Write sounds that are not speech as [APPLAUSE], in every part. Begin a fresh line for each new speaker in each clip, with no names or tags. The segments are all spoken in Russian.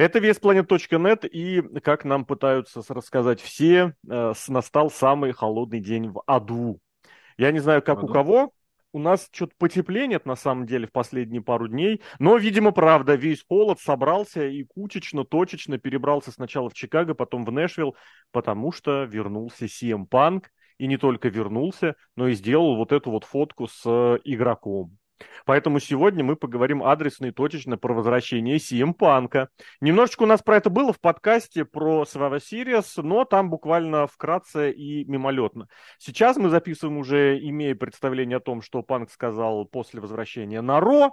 Это веспланет.нет, и, как нам пытаются рассказать все, э, настал самый холодный день в аду. Я не знаю, как у кого, у нас что-то потепление на самом деле в последние пару дней, но, видимо, правда, весь холод собрался и кучечно, точечно перебрался сначала в Чикаго, потом в Нэшвилл, потому что вернулся CM Punk, и не только вернулся, но и сделал вот эту вот фотку с э, игроком. Поэтому сегодня мы поговорим адресно и точечно про возвращение CM Панка. Немножечко у нас про это было в подкасте про Survivor Series, но там буквально вкратце и мимолетно. Сейчас мы записываем уже, имея представление о том, что Панк сказал после возвращения на Ро,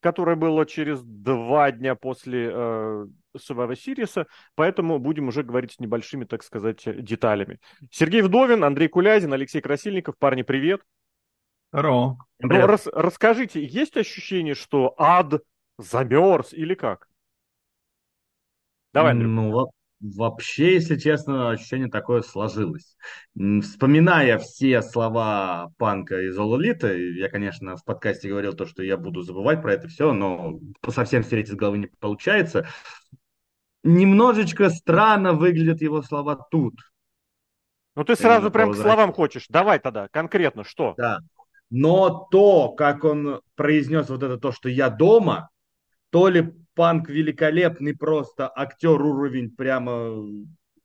которое было через два дня после э, Survivor Series, поэтому будем уже говорить с небольшими, так сказать, деталями. Сергей Вдовин, Андрей Кулязин, Алексей Красильников. Парни, привет.
Здорово.
Ну, рас, расскажите, есть ощущение, что ад замерз или как?
Давай, Андрей. Ну, вообще, если честно, ощущение такое сложилось. Вспоминая все слова Панка из Олулита, я, конечно, в подкасте говорил то, что я буду забывать про это все, но совсем стереть из головы не получается. Немножечко странно выглядят его слова тут.
Ну ты сразу прям к словам хочешь. Давай тогда, конкретно, что?
Да. Но то, как он произнес вот это то, что я дома, то ли Панк великолепный просто актер уровень прямо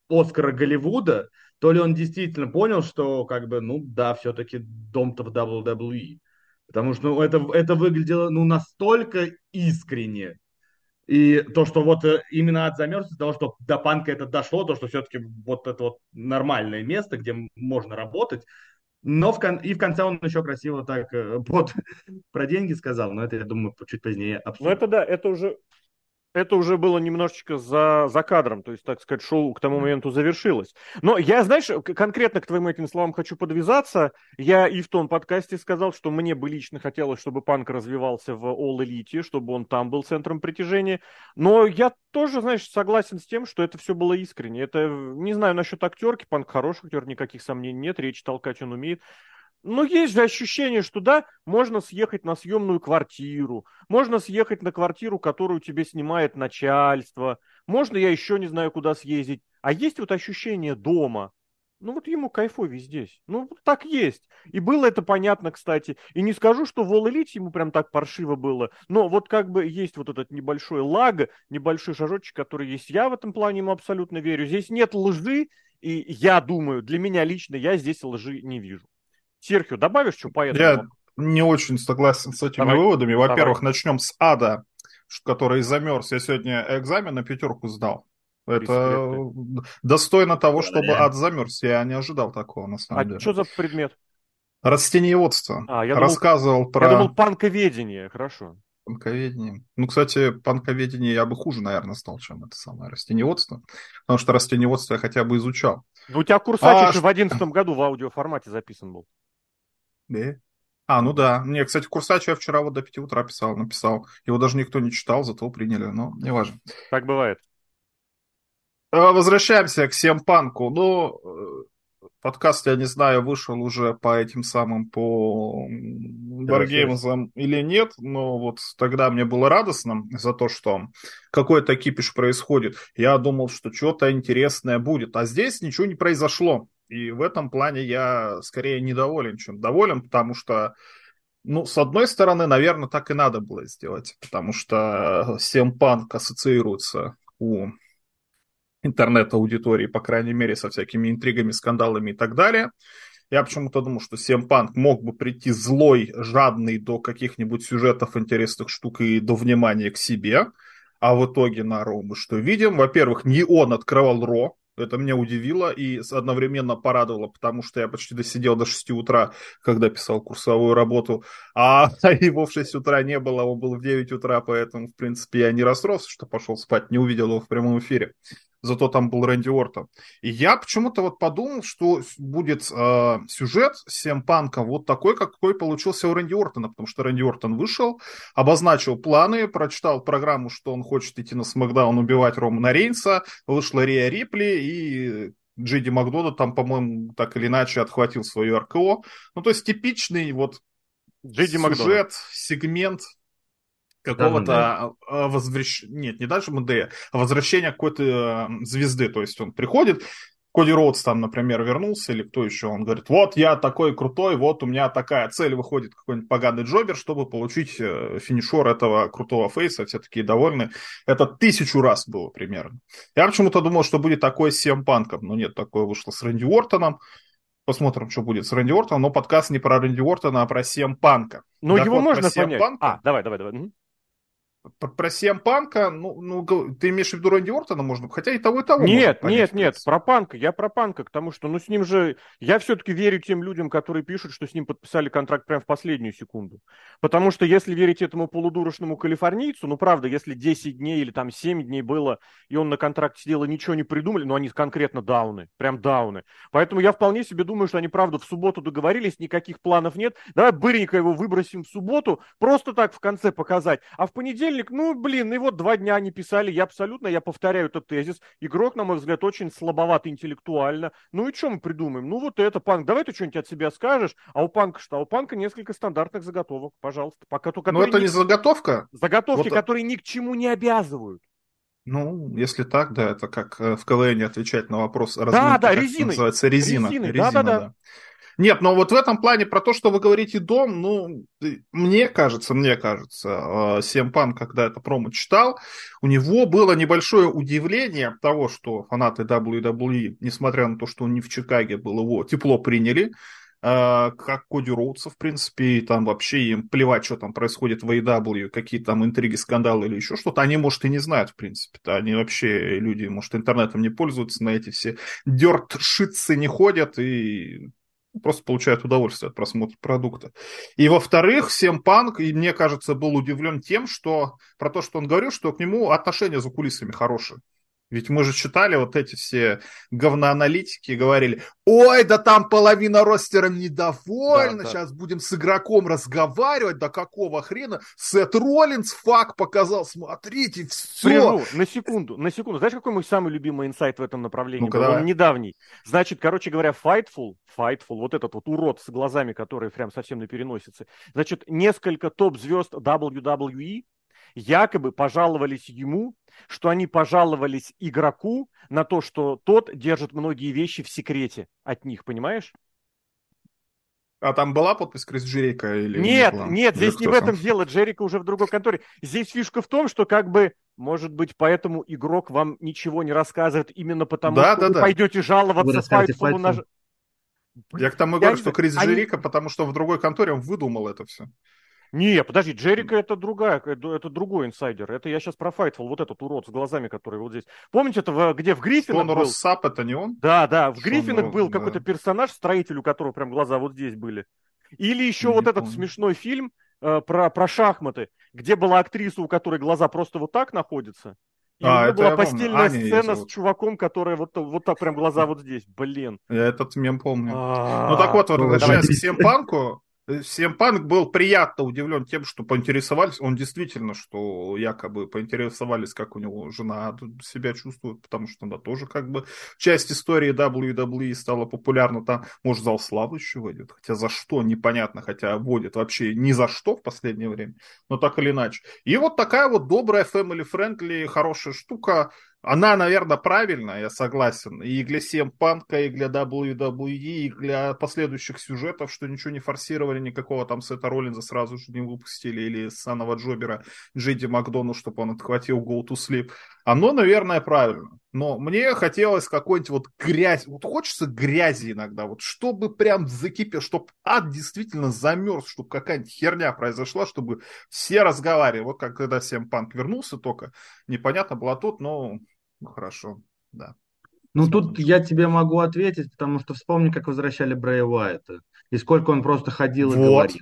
Оскара Голливуда, то ли он действительно понял, что как бы, ну да, все-таки дом-то в WWE. Потому что ну, это, это выглядело ну, настолько искренне. И то, что вот э, именно от замерзли, того, что до панка это дошло, то, что все-таки вот это вот нормальное место, где можно работать, но в кон... и в конце он еще красиво так э, [LAUGHS] под... про деньги сказал, но это, я думаю, чуть позднее обсудим.
Ну это да, это уже это уже было немножечко за, за кадром, то есть, так сказать, шоу к тому моменту завершилось. Но я, знаешь, конкретно к твоим этим словам хочу подвязаться. Я и в том подкасте сказал, что мне бы лично хотелось, чтобы панк развивался в All Elite, чтобы он там был центром притяжения. Но я тоже, знаешь, согласен с тем, что это все было искренне. Это, не знаю, насчет актерки, панк хороший актер, никаких сомнений нет, речь толкать он умеет. Но есть же ощущение, что да, можно съехать на съемную квартиру, можно съехать на квартиру, которую тебе снимает начальство, можно я еще не знаю, куда съездить. А есть вот ощущение дома. Ну вот ему кайфовее здесь. Ну так есть. И было это понятно, кстати. И не скажу, что в All ему прям так паршиво было. Но вот как бы есть вот этот небольшой лаг, небольшой шажочек, который есть. Я в этом плане ему абсолютно верю. Здесь нет лжи. И я думаю, для меня лично я здесь лжи не вижу. Серхио, добавишь что по этому?
Я не очень согласен с этими Давай. выводами. Во-первых, Давай. начнем с ада, который замерз. Я сегодня экзамен на пятерку сдал. Это достойно того, чтобы ад замерз. Я не ожидал такого, на самом
а
деле.
А что за предмет?
Растениеводство. А, я Рассказывал
думал,
про...
Я думал, панковедение, хорошо.
Панковедение. Ну, кстати, панковедение я бы хуже, наверное, стал, чем это самое растениеводство. Потому что растениеводство я хотя бы изучал.
Ну, у тебя курсач а, в одиннадцатом году в аудиоформате записан был.
Да? А, ну да. Не, кстати, курсач я вчера вот до 5 утра писал, написал. Его даже никто не читал, зато приняли, но неважно.
Так бывает.
А, возвращаемся к Семпанку. Ну, э, подкаст, я не знаю, вышел уже по этим самым, по Wargames или нет, но вот тогда мне было радостно за то, что какой-то кипиш происходит. Я думал, что что-то интересное будет, а здесь ничего не произошло. И в этом плане я скорее недоволен, чем доволен, потому что, ну, с одной стороны, наверное, так и надо было сделать, потому что Семпанк ассоциируется у интернет-аудитории, по крайней мере, со всякими интригами, скандалами и так далее. Я почему-то думал, что Семпанк мог бы прийти злой, жадный до каких-нибудь сюжетов, интересных штук и до внимания к себе. А в итоге на Ро мы что видим? Во-первых, не он открывал Ро, это меня удивило и одновременно порадовало, потому что я почти досидел до 6 утра, когда писал курсовую работу, а его в 6 утра не было, он был в 9 утра, поэтому, в принципе, я не расстроился, что пошел спать, не увидел его в прямом эфире зато там был Рэнди Ортон. И я почему-то вот подумал, что будет э, сюжет с Панком вот такой, какой получился у Рэнди Ортона, потому что Рэнди Ортон вышел, обозначил планы, прочитал программу, что он хочет идти на Смакдаун убивать Романа Рейнса, вышла Риа Рипли и Джиди Макдода там, по-моему, так или иначе отхватил свое РКО. Ну, то есть типичный вот Джиди сюжет, Макдональд. сегмент какого-то возвращения, нет, не даже МД, а возвращения какой-то звезды, то есть он приходит, Коди Роудс там, например, вернулся, или кто еще, он говорит, вот я такой крутой, вот у меня такая цель, выходит какой-нибудь поганый джобер, чтобы получить э, финишер этого крутого фейса, все такие довольны. Это тысячу раз было примерно. Я почему-то думал, что будет такое с CM Панком, но нет, такое вышло с Рэнди Уортоном. Посмотрим, что будет с Рэнди Уортоном, но подкаст не про Рэнди Уортона, а про CM Панка.
Ну, его вот, можно понять. Панка,
а, давай, давай, давай. Про CM Панка, ну, ну, ты имеешь в виду Рэнди Ортона, можно, хотя и того, и того.
Нет, понять, нет, нет, про Панка, я про Панка, потому что, ну, с ним же, я все-таки верю тем людям, которые пишут, что с ним подписали контракт прямо в последнюю секунду. Потому что, если верить этому полудурочному калифорнийцу, ну, правда, если 10 дней или там 7 дней было, и он на контракте сидел и ничего не придумали, ну, они конкретно дауны, прям дауны. Поэтому я вполне себе думаю, что они, правда, в субботу договорились, никаких планов нет, давай быренько его выбросим в субботу, просто так в конце показать, а в понедельник, ну, блин, и вот два дня они писали, я абсолютно, я повторяю этот тезис, игрок, на мой взгляд, очень слабоват интеллектуально, ну и что мы придумаем? Ну вот это, Панк, давай ты что-нибудь от себя скажешь, а у Панка что? А у Панка несколько стандартных заготовок, пожалуйста.
Пока, Но ну, это не заготовка?
Заготовки, вот... которые ни к чему не обязывают.
Ну, если так, да, это как э, в КВН отвечать на вопрос
разминки. Да, да, резиной.
Называется резина. Резиной, резина, да, да, да. Нет, но вот в этом плане про то, что вы говорите дом, ну, мне кажется, мне кажется, Семпан, когда это промо читал, у него было небольшое удивление того, что фанаты WWE, несмотря на то, что он не в Чикаге был, его тепло приняли, а, как Коди Роудса, в принципе, и там вообще им плевать, что там происходит в AEW, какие там интриги, скандалы или еще что-то, они, может, и не знают, в принципе, -то. они вообще, люди, может, интернетом не пользуются, на эти все дерт-шитцы не ходят, и просто получают удовольствие от просмотра продукта. И во-вторых, Сем Панк, и мне кажется, был удивлен тем, что про то, что он говорил, что к нему отношения за кулисами хорошие. Ведь мы же читали вот эти все говноаналитики и говорили, ой, да там половина ростера недовольна, да, да. сейчас будем с игроком разговаривать, да какого хрена? Сет Роллинс факт показал, смотрите, все. Прерву,
на секунду, на секунду. Знаешь, какой мой самый любимый инсайт в этом направлении ну был? Он недавний. Значит, короче говоря, Fightful, Fightful, вот этот вот урод с глазами, который прям совсем на переносице, значит, несколько топ-звезд WWE якобы пожаловались ему, что они пожаловались игроку на то, что тот держит многие вещи в секрете от них, понимаешь?
А там была подпись Крис Джерика? Или
нет, не нет, или здесь не в этом дело. Джерика уже в другой конторе. Здесь фишка в том, что как бы, может быть, поэтому игрок вам ничего не рассказывает именно потому, да, что да, вы да. пойдете жаловаться Файтфулу на...
Я к тому и говорю, что Крис они... Джерика, потому что в другой конторе он выдумал это все.
Не, подожди, Джерика это другая, это другой инсайдер. Это я сейчас про Файтфул, вот этот урод с глазами, который вот здесь. Помните, это где в Гриффинах
был? Россап, это не он?
Да, да, в Шон Гриффинах был да. какой-то персонаж, строитель, у которого прям глаза вот здесь были. Или еще не вот помню. этот смешной фильм э, про, про шахматы, где была актриса, у которой глаза просто вот так находятся. И а, у нее была постельная Аня сцена с чуваком, который вот, вот так прям глаза вот здесь. Блин.
Я этот мем помню. А-а-а. Ну так вот, возвращаясь к всем панку, Всем Панк был приятно удивлен тем, что поинтересовались. Он действительно, что якобы поинтересовались, как у него жена себя чувствует, потому что она тоже как бы часть истории WWE стала популярна. Там, может, зал славы еще войдет. Хотя за что, непонятно. Хотя вводит вообще ни за что в последнее время. Но так или иначе. И вот такая вот добрая, family-friendly, хорошая штука. Она, наверное, правильная, я согласен. И для CM Панка, и для WWE, и для последующих сюжетов, что ничего не форсировали, никакого там Сета Роллинза сразу же не выпустили, или Санова Джобера Джеди Макдону, чтобы он отхватил Go to Sleep. Оно, наверное, правильно. Но мне хотелось какой-нибудь вот грязь, вот хочется грязи иногда, вот чтобы прям закипел, чтобы ад действительно замерз, чтобы какая-нибудь херня произошла, чтобы все разговаривали. Вот как когда всем Панк вернулся только, непонятно было тут, но ну, хорошо, да.
Ну, тут я тебе могу ответить, потому что вспомни, как возвращали Брэя Уайта. И сколько он просто ходил вот. и говорил.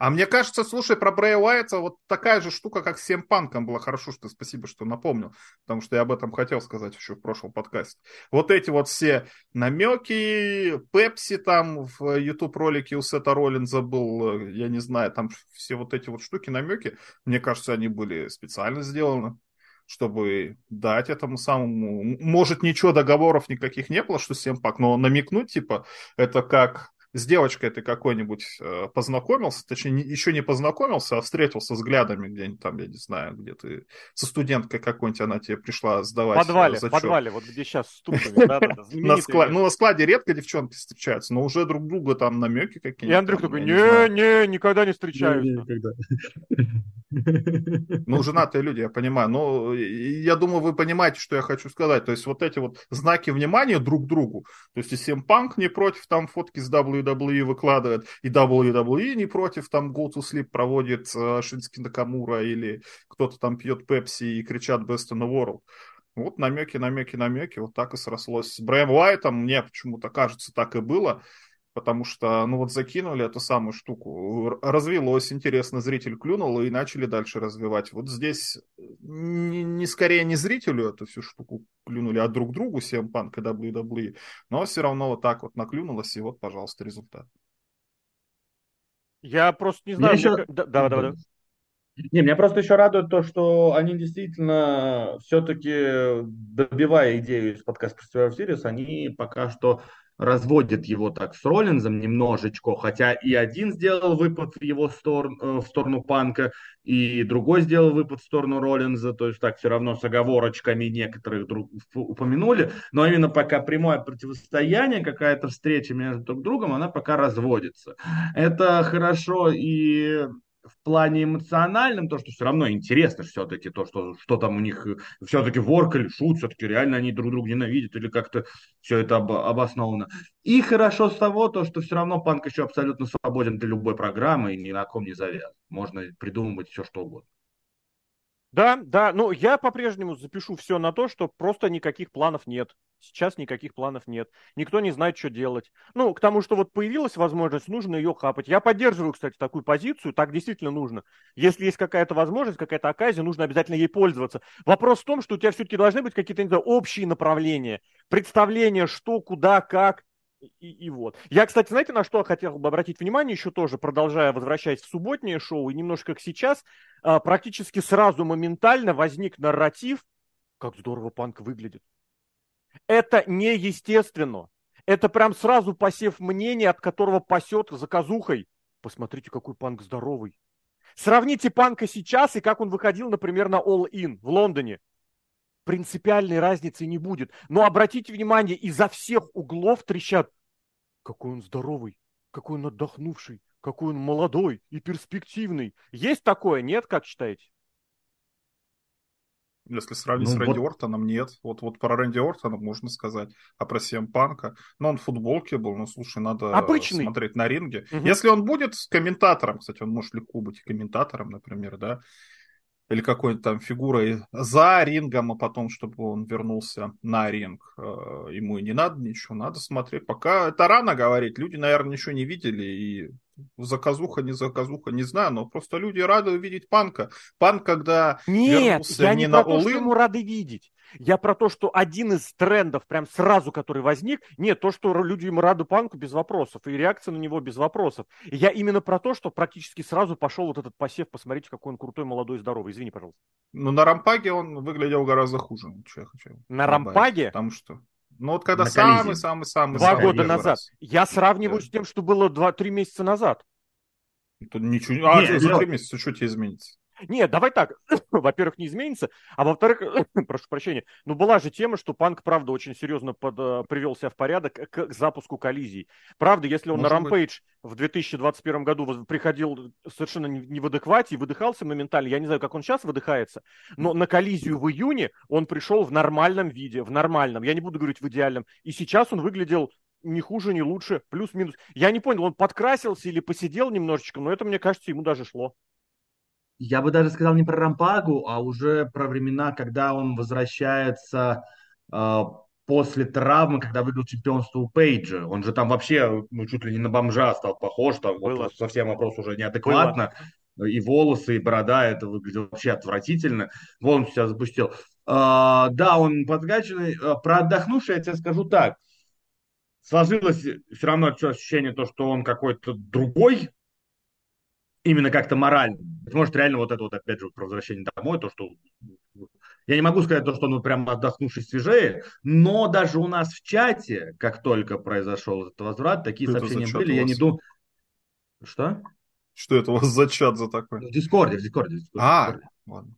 А мне кажется, слушай, про Брэя Уайта вот такая же штука, как с Сем Панком была. Хорошо, что спасибо, что напомнил, потому что я об этом хотел сказать еще в прошлом подкасте. Вот эти вот все намеки, Пепси там в YouTube-ролике у Сета Роллинза был, я не знаю, там все вот эти вот штуки, намеки, мне кажется, они были специально сделаны чтобы дать этому самому... Может, ничего, договоров никаких не было, что Семпак, но намекнуть, типа, это как с девочкой ты какой-нибудь э, познакомился, точнее, не, еще не познакомился, а встретился взглядами где-нибудь там, я не знаю, где ты со студенткой какой-нибудь, она тебе пришла сдавать
В подвале,
зачет.
в подвале, вот где сейчас с тупыми, [LAUGHS]
на складе, Ну, на складе редко девчонки встречаются, но уже друг друга там намеки какие-нибудь. И
Андрюх такой, не-не, никогда не встречаюсь. [LAUGHS]
Ну, женатые люди, я понимаю. Но я думаю, вы понимаете, что я хочу сказать. То есть вот эти вот знаки внимания друг к другу. То есть и Панк не против там фотки с WWE выкладывает, и WWE не против там Go to Sleep проводит э, Шински Накамура или кто-то там пьет Пепси и кричат Best in the World. Вот намеки, намеки, намеки. Вот так и срослось с Брэм Уайтом. Мне почему-то кажется, так и было потому что, ну вот закинули эту самую штуку, развелось, интересно, зритель клюнул и начали дальше развивать. Вот здесь не, не скорее не зрителю эту всю штуку клюнули, а друг другу, CM Punk и WWE, но все равно вот так вот наклюнулось, и вот, пожалуйста, результат.
Я просто не знаю.
Мне еще...
Да, да, да, да.
Не, меня просто еще радует то, что они действительно все-таки, добивая идею из подкаста Survivor Series, они пока что разводит его так с Роллинзом немножечко, хотя и один сделал выпад в его сторону, э, в сторону Панка, и другой сделал выпад в сторону Роллинза, то есть так все равно с оговорочками некоторых друг, упомянули, но именно пока прямое противостояние, какая-то встреча между друг другом, она пока разводится. Это хорошо и в плане эмоциональном, то, что все равно интересно все-таки, то, что, что там у них все-таки ворк или шут, все-таки реально они друг друга ненавидят или как-то все это об, обосновано. И хорошо с того, то, что все равно панк еще абсолютно свободен для любой программы и ни на ком не завязан. Можно придумывать все, что угодно.
Да, да, ну я по-прежнему запишу все на то, что просто никаких планов нет. Сейчас никаких планов нет. Никто не знает, что делать. Ну, к тому, что вот появилась возможность, нужно ее хапать. Я поддерживаю, кстати, такую позицию, так действительно нужно. Если есть какая-то возможность, какая-то оказия, нужно обязательно ей пользоваться. Вопрос в том, что у тебя все-таки должны быть какие-то общие направления, представления, что, куда, как. И, и вот. Я, кстати, знаете, на что хотел бы обратить внимание еще тоже, продолжая возвращаясь в субботнее шоу, и немножко как сейчас, а, практически сразу моментально возник нарратив, как здорово панк выглядит. Это неестественно. Это прям сразу посев мнения, от которого пасет заказухой. Посмотрите, какой панк здоровый. Сравните панка сейчас и как он выходил, например, на All In в Лондоне принципиальной разницы не будет. Но обратите внимание, изо всех углов трещат. Какой он здоровый, какой он отдохнувший, какой он молодой и перспективный. Есть такое, нет, как считаете?
Если сравнить ну, с Рэнди вот... Ортоном, нет. Вот, вот про Рэнди Ортона можно сказать, а про Сем Панка. Но он в футболке был, ну слушай, надо Обычный. смотреть на ринге. Угу. Если он будет комментатором, кстати, он может легко быть комментатором, например, да, или какой-то там фигурой за рингом, а потом, чтобы он вернулся на ринг. Э, ему и не надо ничего, надо смотреть. Пока это рано говорить, люди, наверное, ничего не видели, и заказуха, не заказуха, не знаю, но просто люди рады увидеть Панка. Панк, когда
Нет, вернулся я не, не на про то, что ему рады видеть. Я про то, что один из трендов, прям сразу, который возник, нет, то, что люди ему рады панку без вопросов, и реакция на него без вопросов. И я именно про то, что практически сразу пошел вот этот посев, посмотрите, какой он крутой, молодой, здоровый. Извини, пожалуйста.
Ну, на рампаге он выглядел гораздо хуже, что я хочу.
На добавить, рампаге?
Потому что ну вот когда самый-самый-самый...
Два года назад. Раз. Я сравниваю да. с тем, что было два-три месяца назад.
Это ничего... А, не, за три месяца что тебе изменится?
Нет, давай так. [COUGHS] Во-первых, не изменится, а во-вторых, [COUGHS] прошу прощения, ну была же тема, что Панк, правда, очень серьезно под, uh, привел себя в порядок к, к запуску коллизий. Правда, если он Может на Рампейдж в 2021 году приходил совершенно не в адеквате и выдыхался моментально, я не знаю, как он сейчас выдыхается, но на коллизию в июне он пришел в нормальном виде, в нормальном, я не буду говорить в идеальном, и сейчас он выглядел не хуже, не лучше, плюс-минус. Я не понял, он подкрасился или посидел немножечко, но это, мне кажется, ему даже шло
я бы даже сказал не про Рампагу, а уже про времена, когда он возвращается э, после травмы, когда выиграл чемпионство у Пейджа. Он же там вообще ну, чуть ли не на бомжа стал похож, там вот, совсем вопрос уже неадекватно. Было. И волосы, и борода, это выглядело вообще отвратительно. Вон сейчас запустил. А, да, он подкачанный. А, про отдохнувший я тебе скажу так. Сложилось все равно ощущение, то, что он какой-то другой, именно как-то морально. Может, реально вот это вот, опять же, про возвращение домой, то, что Я не могу сказать то, что он прям отдохнувший свежее, но даже у нас в чате, как только произошел этот возврат, такие
Что
сообщения были, я не думаю... Что?
Что это у вас за чат за такой?
В Дискорде, в Дискорде. в Дискорде, в
А,
Дискорде.
ладно.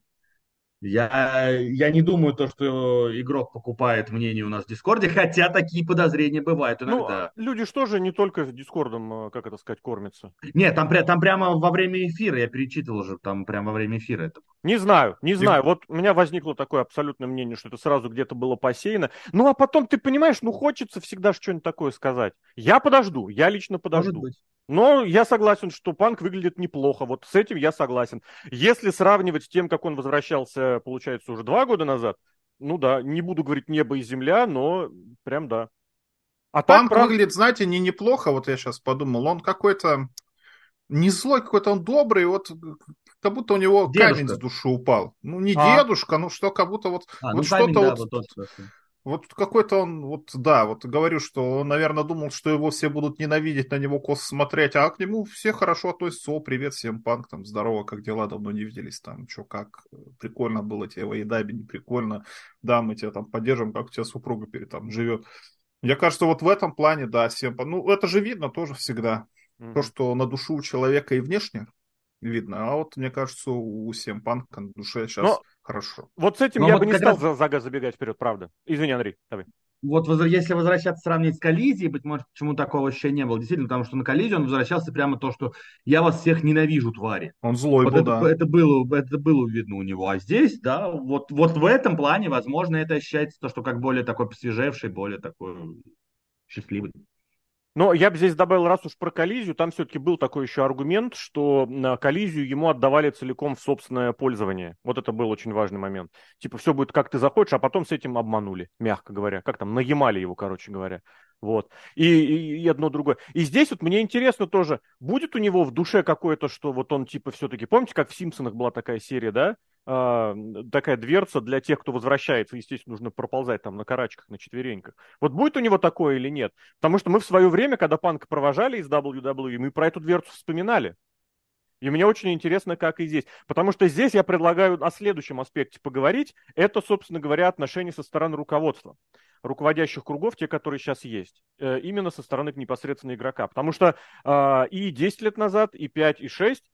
Я, я не думаю то, что игрок покупает мнение у нас в Дискорде, хотя такие подозрения бывают
Ну,
иногда.
люди что же не только Дискордом, э, как это сказать, кормятся?
Нет, там, там прямо во время эфира, я перечитывал уже, там прямо во время эфира это.
Не знаю, не знаю. Вот у меня возникло такое абсолютное мнение, что это сразу где-то было посеяно. Ну, а потом, ты понимаешь, ну, хочется всегда что-нибудь такое сказать. Я подожду, я лично подожду.
быть.
Но я согласен, что панк выглядит неплохо. Вот с этим я согласен. Если сравнивать с тем, как он возвращался, получается, уже два года назад, ну да, не буду говорить небо и земля, но прям да. А так,
Панк
правда,
выглядит, знаете, не неплохо, вот я сейчас подумал, он какой-то не злой, какой-то он добрый, вот как будто у него
Дедушка.
камень с души упал. Ну, не
А.
дедушка, ну что, как будто вот,
А,
вот
ну,
что-то
камень, да,
вот,
вот
вот какой-то он, вот да, вот говорю, что он, наверное, думал, что его все будут ненавидеть, на него косо смотреть, а к нему все хорошо относятся, о, привет, всем панк, там, здорово, как дела, давно не виделись, там, что, как, прикольно было тебе в Айдаби, не прикольно, да, мы тебя там поддержим, как у тебя супруга перед там живет. Мне кажется, вот в этом плане, да, всем, ну, это же видно тоже всегда, то, что на душу у человека и внешне видно, а вот, мне кажется, у всем панка на душе сейчас
Но-
хорошо.
Вот с этим
Ну,
я
вот
бы не стал
раз-
за, забегать вперед, правда. Извини, Андрей, давай.
Вот если возвращаться, сравнить с коллизией, быть может, почему такого ощущения не было. Действительно, потому что на коллизию он возвращался прямо то, что я вас всех ненавижу, твари.
Он злой
Вот
был,
это,
да.
это, было, это было видно у него. А здесь, да, вот, вот в этом плане, возможно, это ощущается то, что как более такой посвежевший, более такой счастливый.
Но я бы здесь добавил, раз уж про коллизию, там все-таки был такой еще аргумент, что коллизию ему отдавали целиком в собственное пользование. Вот это был очень важный момент. Типа, все будет как ты захочешь, а потом с этим обманули, мягко говоря. Как там, наемали его, короче говоря. Вот. И, и, и одно другое. И здесь вот мне интересно тоже, будет у него в душе какое-то, что вот он типа все-таки, помните, как в «Симпсонах» была такая серия, да? А, такая дверца для тех, кто возвращается. Естественно, нужно проползать там на карачках, на четвереньках. Вот будет у него такое или нет? Потому что мы в свое время, когда панк провожали из WWE, мы про эту дверцу вспоминали. И мне очень интересно, как и здесь. Потому что здесь я предлагаю о следующем аспекте поговорить. Это, собственно говоря, отношения со стороны руководства. Руководящих кругов, те, которые сейчас есть. Э, Именно со стороны непосредственно игрока. Потому что э, и 10 лет назад, и 5, и 6 э,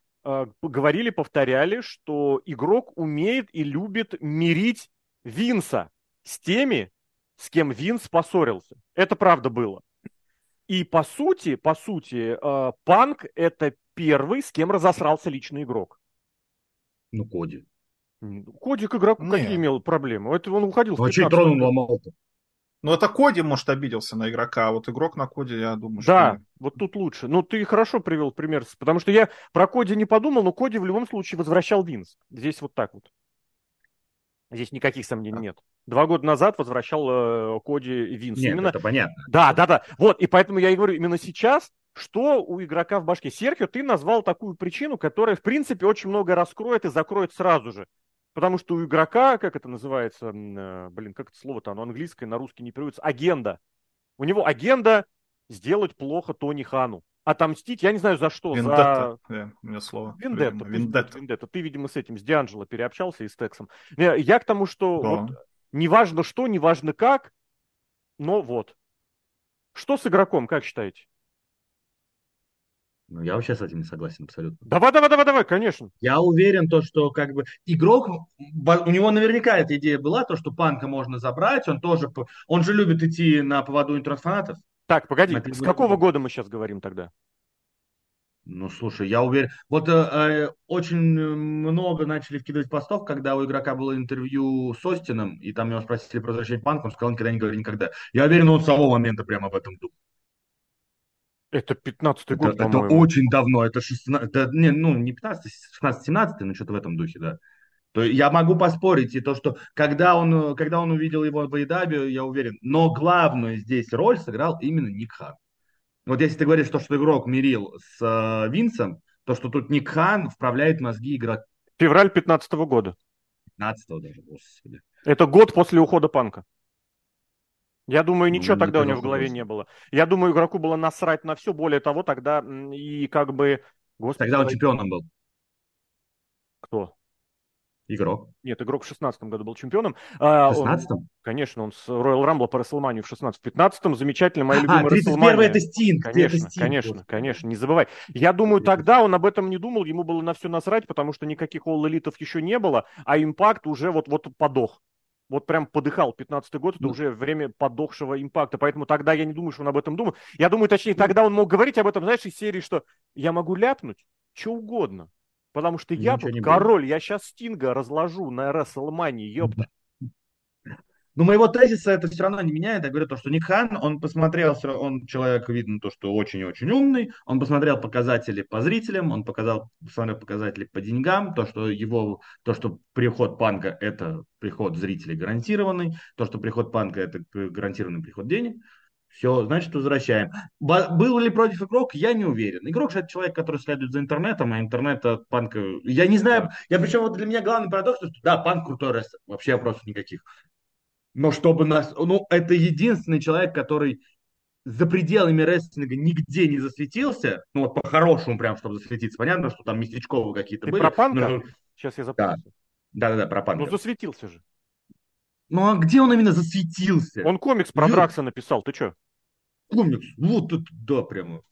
говорили, повторяли, что игрок умеет и любит мирить Винса с теми, с кем Винс поссорился. Это правда было. И по сути, по сути, э, Панк это первый, с кем разосрался личный игрок.
Ну, Коди.
Коди к игроку
Не.
какие имел проблемы? Это он уходил в
Ну, а что
15
трон он ломал-то?
Ну, это Коди, может, обиделся на игрока, а вот игрок на Коди, я думаю,
Да,
что...
вот тут лучше. Ну, ты хорошо привел пример, потому что я про Коди не подумал, но Коди в любом случае возвращал Винс. Здесь вот так вот. Здесь никаких сомнений нет. Два года назад возвращал э, Коди Винс.
Нет,
Именно
это понятно.
Да, да, да. Вот, и поэтому я и говорю, именно сейчас, что у игрока в башке? Серхио, ты назвал такую причину, которая, в принципе, очень много раскроет и закроет сразу же. Потому что у игрока, как это называется, э, блин, как это слово-то, оно английское, на русский не переводится, агенда. У него агенда сделать плохо Тони Хану. Отомстить, я не знаю за что, за...
Вендетта, да, у меня слово.
Вендетта,
Вендетта.
Вендетта. Ты, видимо, с этим, с Дианджело переобщался и с Тексом. Не, Я к тому, что
Да.
вот, неважно что, неважно как, но вот. Что с игроком, как считаете?
Ну, я вообще с этим не согласен абсолютно.
Давай, давай, давай, давай, конечно.
Я уверен, то, что как бы игрок, у него наверняка эта идея была, то, что панка можно забрать, он тоже, он же любит идти на поводу интернет-фанатов.
Так, погоди,
На
с какого
будет.
года мы сейчас говорим тогда?
Ну, слушай, я уверен. Вот э, э, очень э, много начали вкидывать постов, когда у игрока было интервью с Остином, и там его спросили про возвращение панка, он сказал, никогда не говори никогда. Я уверен, он с того момента прямо об этом думал.
Это 15-й
Это,
год,
это
по-моему.
очень давно, это 16, это, не, ну, не 15, 16, 17, но что-то в этом духе, да. То я могу поспорить, и то, что когда он, когда он увидел его в Айдабе, я уверен. Но главную здесь роль сыграл именно Ник Хан. Вот если ты говоришь, то, что игрок мирил с э, Винсом, то, что тут Ник Хан вправляет мозги игрока
Февраль 15 года.
15 даже, господи.
Это год после ухода Панка. Я думаю, ничего
Ну,
тогда у него в голове не было. Я думаю, игроку было насрать на все. Более того, тогда и как бы... Господи,
Тогда он чемпионом был.
кто?
Игрок.
Нет, игрок в 16 году был чемпионом.
В 16 -м?
Конечно, он с Royal Rumble по WrestleMania в 16-15. Замечательно, моя любимая
А, 31 это Стинг.
Конечно,
это Стинг,
конечно,
просто.
конечно, не забывай. Я думаю, тогда он об этом не думал, ему было на все насрать, потому что никаких All Elite еще не было, а импакт уже вот-вот подох. Вот прям подыхал. 15-й год, это
Ну.
уже время подохшего импакта, поэтому тогда я не думаю, что он об этом думал. Я думаю, точнее, тогда он мог говорить об этом, знаешь, из серии, что я могу ляпнуть? Что угодно, потому что я
Ничего
тут король, я сейчас Стинга разложу на WrestleMania, ёпта.
Но моего тезиса это все равно не меняет. Я говорю то, что Ник Хан, он посмотрел, он человек, видно, то, что очень-очень умный, он посмотрел показатели по зрителям, он показал, посмотрел показатели по деньгам, то, что его, то, что приход Панка это приход зрителей гарантированный, то, что приход Панка это гарантированный приход денег. Все, значит, возвращаем. Был ли против игрок, я не уверен. Игрок же это человек, который следует за интернетом, а интернет от панка... Я не знаю, я причем вот для меня главный парадокс, что да, панк крутой рестлер, вообще вопросов никаких. Но чтобы нас... Ну, это единственный человек, который за пределами рестлинга нигде не засветился, ну вот по-хорошему прям, чтобы засветиться. Понятно, что там местечковые какие-то
Ты
были.
про Панка?
Ну,
Сейчас я запутался.
Да-да-да, про панка.
Ну, засветился же.
Ну, а где он именно засветился?
Он комикс про
Юра.
Дракса написал, ты что?
Комикс. Вот это, да, прямо.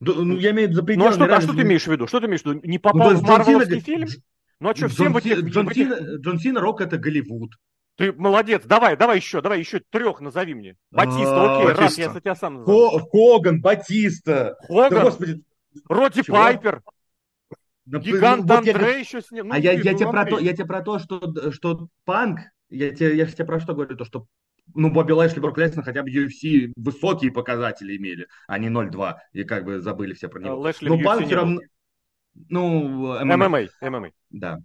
Да, ну, я имею в виду за
Ну,
пределами
а что, а что ты имеешь в виду? Что ты имеешь в виду? Не
Ну,
попал
то
в Марвеловский фильм? Ну, а что, всем
Джон,
в этих...
Джон Сина, Джон Сина Рок это Голливуд.
Ты молодец, давай, давай еще, давай еще трех назови мне. Батиста,
А,
окей, раз, я за тебя сам назову.
Хо- Хоган, Батиста.
Хоган,
господи.
Роди
Чего?
Пайпер, Гигант
ну, я-
Андре еще с ним. Ну,
А я,
блин,
я,
ну,
тебе про то, я тебе про то, что, что панк, я тебе, я же тебе про что говорю, то, что ну, Бобби Лэшли, Брок Леснер хотя бы UFC высокие показатели имели, а не 0-2, и как бы забыли все про него.
Лэшли
Но панк все равно, ну, ММА,
ММА.
да.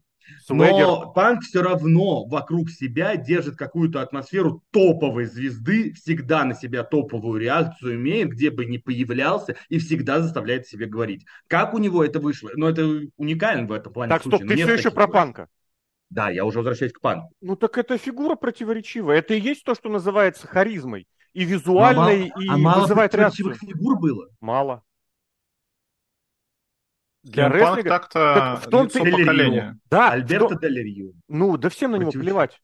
Свегер.
Но панк все равно вокруг себя держит какую-то атмосферу топовой звезды, всегда на себя топовую реакцию имеет, где бы ни появлялся, и всегда заставляет себе говорить. Как у него это вышло? Ну, это уникально в этом плане.
Так,
случай,
стоп,
но
ты
нет
все еще про
больше.
панка.
Да, я уже возвращаюсь к панку.
Ну так это фигура противоречивая. Это и есть то, что называется харизмой. И визуальной,
а
и
мало, а мало
вызывает реакцию.
фигур было.
Мало. Для рестлинга...
так-то
так в том-то
поколения.
Да,
Альберто Рио.
Ну, да всем на него
Против-
плевать.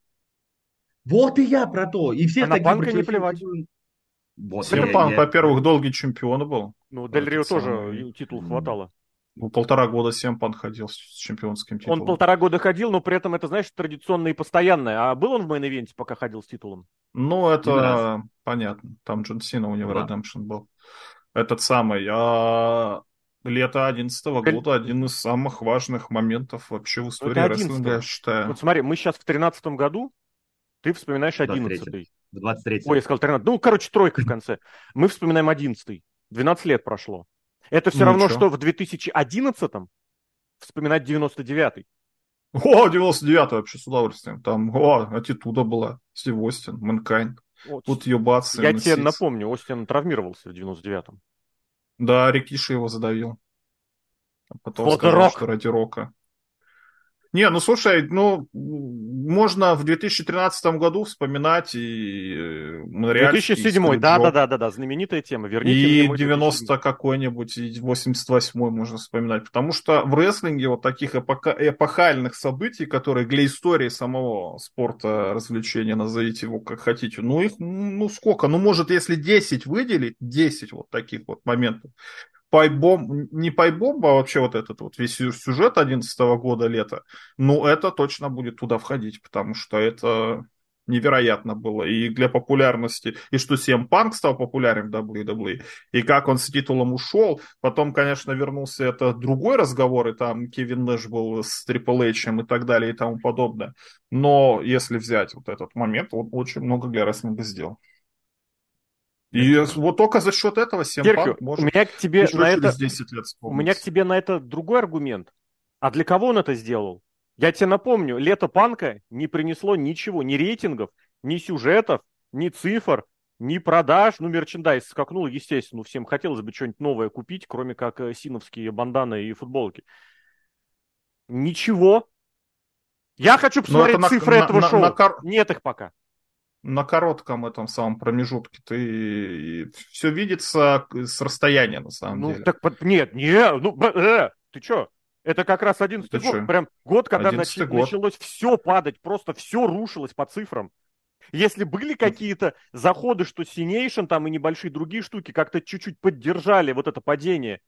Вот и я про то. И все
А на
такие
Панка не плевать.
Вот
Punk,
я-
во-первых, долгий чемпион был.
Ну, Дель Рио тоже
самый-
титул хватало.
Ну, полтора года CM Punk ходил с чемпионским титулом.
Он полтора года ходил, но при этом это, знаешь, традиционное и постоянное. А был он в main event е, пока ходил с титулом?
Ну, это понятно. Там Джон Сина у него
Да.
Redemption был. Этот самый. А лето 11
Коль-
года один из самых важных моментов вообще в истории
это
рестлинга, я
11-го.
считаю.
Вот смотри, мы сейчас в тринадцатом году, ты вспоминаешь
23-й.
одиннадцатый.
В 23
Ой, я сказал 13. Ну, короче, тройка в конце. Мы вспоминаем 11 12 лет прошло. Это все
Ну,
равно,
чё?
что в 2011 вспоминать 99-й.
О, 99 вообще с удовольствием. Там, о, attitude а была. Стив Остин, Mankind.
Вот.
Тут ебаться. и
Я тебе
носить.
напомню, Остин травмировался в 99-м.
Да, Рикиши его задавил. А потом
Вот
сказал,
Рок.
что ради Рока. Не, ну слушай, ну можно в 2013 году вспоминать и э, Монреальский,
2007
и
да, да, да, да, да, знаменитая тема. Верните
И
мне мой
90 какой-нибудь, и 88 можно вспоминать. Потому что в рестлинге вот таких эпока- эпохальных событий, которые для истории самого спорта, развлечения, назовите его как хотите, ну их, ну сколько? Ну может, если 10 выделить, 10 вот таких вот моментов. Пайбом, не пайбом, а вообще вот этот вот весь сю- сюжет 11 года лета, ну это точно будет туда входить, потому что это невероятно было и для популярности, и что CM Punk стал популярен в WWE, и как он с титулом ушел, потом, конечно, вернулся это другой разговор, и там Кевин Нэш был с Triple H и так далее и тому подобное, но если взять вот этот момент, он очень много для рестлинга сделал. И вот только за счет этого CM
Серхио,
Punk
у
может
меня к тебе на это
10 лет
У меня к тебе на это другой аргумент. А для кого он это сделал? Я тебе напомню, лето панка не принесло ничего, ни рейтингов, ни сюжетов, ни цифр, ни продаж. Ну, мерчендайз скакнул, естественно, всем хотелось бы что-нибудь новое купить, кроме как э, синовские банданы и футболки. Ничего. Я хочу
Но
посмотреть
это на-
цифры
на-
этого
на-
шоу.
на кор-
Нет их пока.
На коротком этом самом промежутке ты все видится с расстояния на самом
Ну,
деле.
так нет, не, ну, э, ты чё? Это как раз 11
Ты
год.
чё?
Прям год, когда
11-й
начи-
год.
началось все падать, просто все рушилось по цифрам. Если были какие-то заходы, что Синейшн там и небольшие другие штуки как-то чуть-чуть поддержали вот это падение,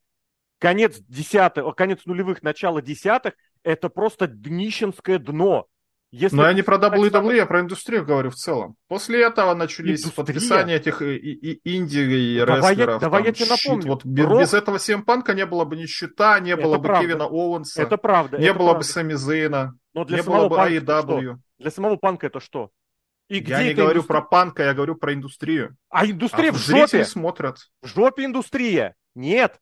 конец десятых, конец нулевых, начало десятых, это просто днищенское дно. Если
Но я не про
так
WWE,
самое-
я про индустрию говорю в целом. После этого начались
Индустрия?
подписания этих и, и, и инди
Давай я-
рестлеров.
давай я
там,
тебе
щит.
напомню.
Вот без,
Рок-
без этого CM Панка не было бы ни Щита, не
Это
было бы
правда.
Кевина Оуэнса,
Это правда.
не
это
было бы
правда.
Сами Зейна,
Но для
не было бы? AEW.
Для самого панка это что? И
Я не говорю
индустрия?
про панка, я говорю про индустрию.
А индустрия
А
в жопе.
смотрят.
В жопе индустрия. Нет.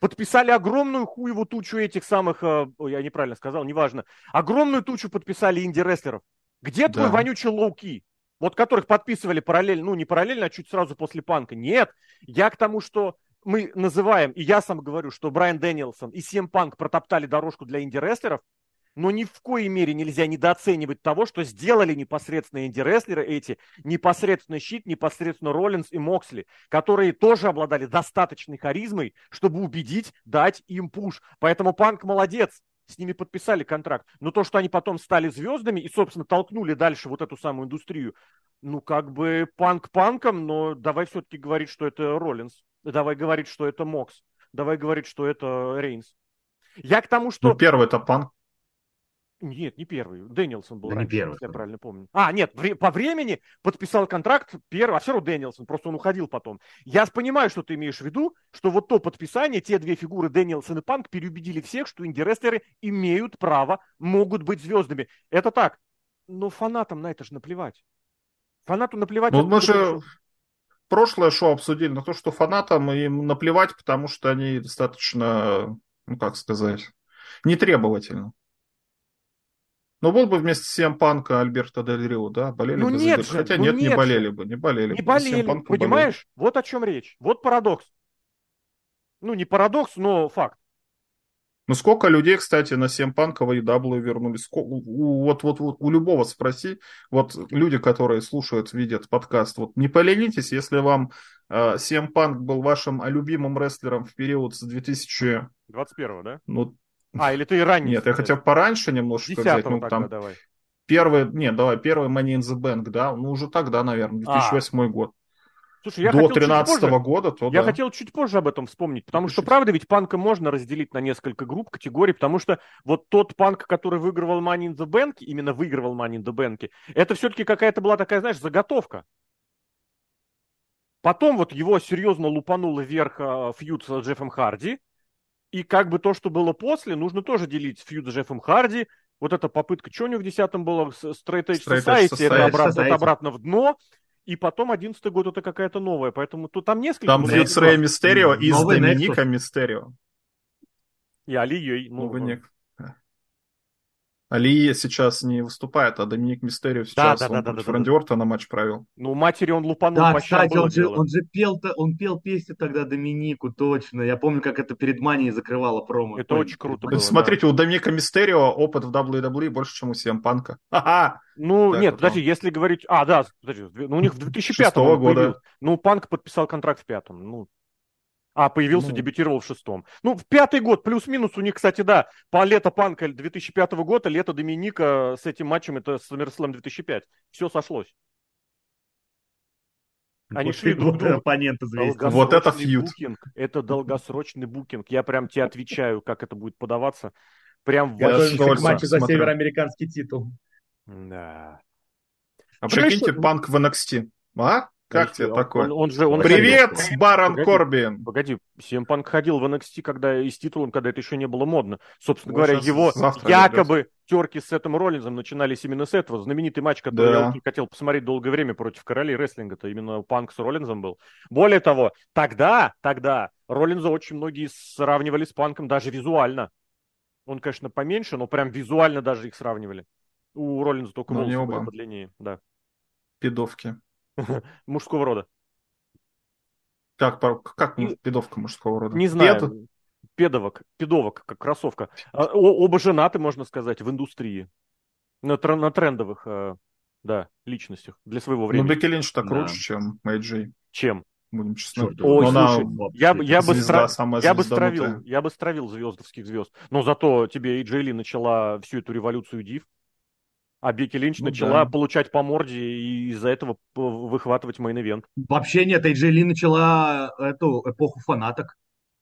Подписали огромную хуеву тучу этих самых... э, Ой, я неправильно сказал, неважно. Огромную тучу подписали инди-рестлеров. Где твой
Да.
вонючий лоуки? Вот которых подписывали параллельно, ну не параллельно, а чуть сразу после панка. Нет. Я к тому, что мы называем, и я сам говорю, что Брайан Дэнилсон и Сем Панк протоптали дорожку для инди-рестлеров, но ни в коей мере нельзя недооценивать того, что сделали непосредственно инди-рестлеры эти, непосредственно Щит, непосредственно Роллинс и Моксли, которые тоже обладали достаточной харизмой, чтобы убедить, дать им пуш. Поэтому Панк молодец, с ними подписали контракт. Но то, что они потом стали звездами и, собственно, толкнули дальше вот эту самую индустрию, ну, как бы Панк панком, но давай все-таки говорить, что это Роллинс. Давай говорить, что это Мокс. Давай говорить, что это Рейнс. Я к тому, что...
Ну, первый это панк.
Нет, не первый. Дэнилсон был
Да не
раньше,
первый.
если я правильно помню. А, нет, вре- по времени подписал контракт первый, а все равно Дэнилсон, просто он уходил потом. Я понимаю, что ты имеешь в виду, что вот то подписание, те две фигуры Дэнилсон и Панк переубедили всех, что инди-рестлеры имеют право, могут быть звездами. Это так. Но фанатам на это же наплевать. Фанату наплевать.
Ну, мы же прошлое шоу обсудили на то, что фанатам им наплевать, потому что они достаточно, ну как сказать, нетребовательны. Но был бы вместе с CM Панка Альберто Дель Рио, да, болели
Ну
бы за
нет
Дель-
же,
Хотя
ну
нет,
нет
не
же.
болели бы, не болели
Не
бы. За
болели,
Панка болели.
понимаешь? Вот о чем речь. Вот парадокс. Ну, не парадокс, но факт.
Ну, сколько людей, кстати, на 7 панка в AEW вернулись? Ско- у- у- Вот, вот, вот у любого спроси, вот люди, которые слушают, видят подкаст, вот не поленитесь, если вам э, 7 панк был вашим любимым рестлером в период с 2000,
21-го, да?
ну,
А, или ты и ранний.
нет, я хотел пораньше немножко взять,
10
ну, там,
давай.
первый, нет, давай, первый Money in the Bank, да, ну, уже тогда, наверное,
А,
2008 год.
Слушай, я
До
хотел чуть
13
позже-
года, то
Я
да.
хотел чуть позже об этом вспомнить, потому что,
Напишите.
правда, ведь панка можно разделить на несколько групп, категорий, потому что вот тот панк, который выигрывал Money in the Bank, именно выигрывал Money in the Bank, это все-таки какая-то была такая, знаешь, заготовка. Потом вот его серьезно лупануло вверх э, фьюд с Джеффом Харди, и как бы то, что было после, нужно тоже делить фьюд с Джеффом Харди, вот эта попытка, что у него в 10-м было, с- Straight Edge
Straight Edge
Society, это
Society.
обратно, это
Society.
обратно в дно, и потом 11 год это какая-то новая, поэтому тут там несколько...
Там с Рэй Мистерио и с Доминика. Мистерио.
И Алией. Ну,
Новый Ник. Алия сейчас не выступает, а Доминик Мистерио сейчас
да,
он
да, да,
против
да, да.
Рэнди Ортона матч провел.
ну, матери он лупанул
Да,
по
кстати, он же, он же пел, он пел песню тогда Доминику, точно. Я помню, как это перед Манией закрывало промо.
Это
Ой,
очень круто было.
Смотрите, у Доминика Мистерио опыт в WWE больше, чем у CM Панка. Ха-ха!
Ну,
Так
нет,
вот
подожди,
он.
если говорить... А, да, подожди, ну, у них в [LAUGHS] 2005
Шестого
он
года.
появился. Ну, Панк подписал контракт в пятом. Ну, а, появился,
Ну.
дебютировал в шестом. Ну, в пятый год, плюс-минус, у них, кстати, да, по лето Панка 2005 года, лето Доминика с этим матчем, это SummerSlam 2005. Все сошлось. Они
Вот
шли друг
вот
другу.
оппонент известен.
Вот это фьюд.
букинг. Это долгосрочный букинг. Я прям тебе отвечаю, как это будет подаваться. Прям
Я с удовольствием
матчу за
смотрю.
североамериканский титул.
Да.
А прикиньте, Панк в NXT. А? Как тебе
Он-
такое?
Он, он же, он
Привет,
ходил-
Барон
Погоди.
Корбин!
Погоди, CM Punk ходил в NXT, когда и с титулом, когда это еще не было модно. Собственно
Вот
говоря, его якобы терки с Сетом Роллинзом начинались именно с этого. Знаменитый матч, который
Да.
я хотел посмотреть долгое время против королей рестлинга-то именно Панк с Роллинзом был. Более того, тогда, тогда Роллинза очень многие сравнивали с Панком даже визуально. Он, конечно, поменьше, но прям визуально даже их сравнивали. У Роллинза только волосы были подлиннее, да.
Пидовки. [LAUGHS]
Мужского рода.
Как, как пидовка мужского рода?
Не знаю.
Пед?
Педовок, педовок, как кроссовка. А, о- оба женаты, можно сказать, в индустрии. На, тр- на трендовых, э, да, личностях для своего
Ну,
времени.
Бекки Линч так
Да.
круче, чем Мэй Джей.
Чем?
будем честны.
Ой,
Но она
слушай, я, бы- я, бы
звезда,
стра-
самая
я бы стравил, я бы стравил звездовских звезд. Но зато тебе и Джейли начала всю эту революцию див, а Бекки Линч
Ну
начала
да.
получать по морде и из-за этого выхватывать main event.
Вообще нет, AJ Ли начала эту эпоху фанаток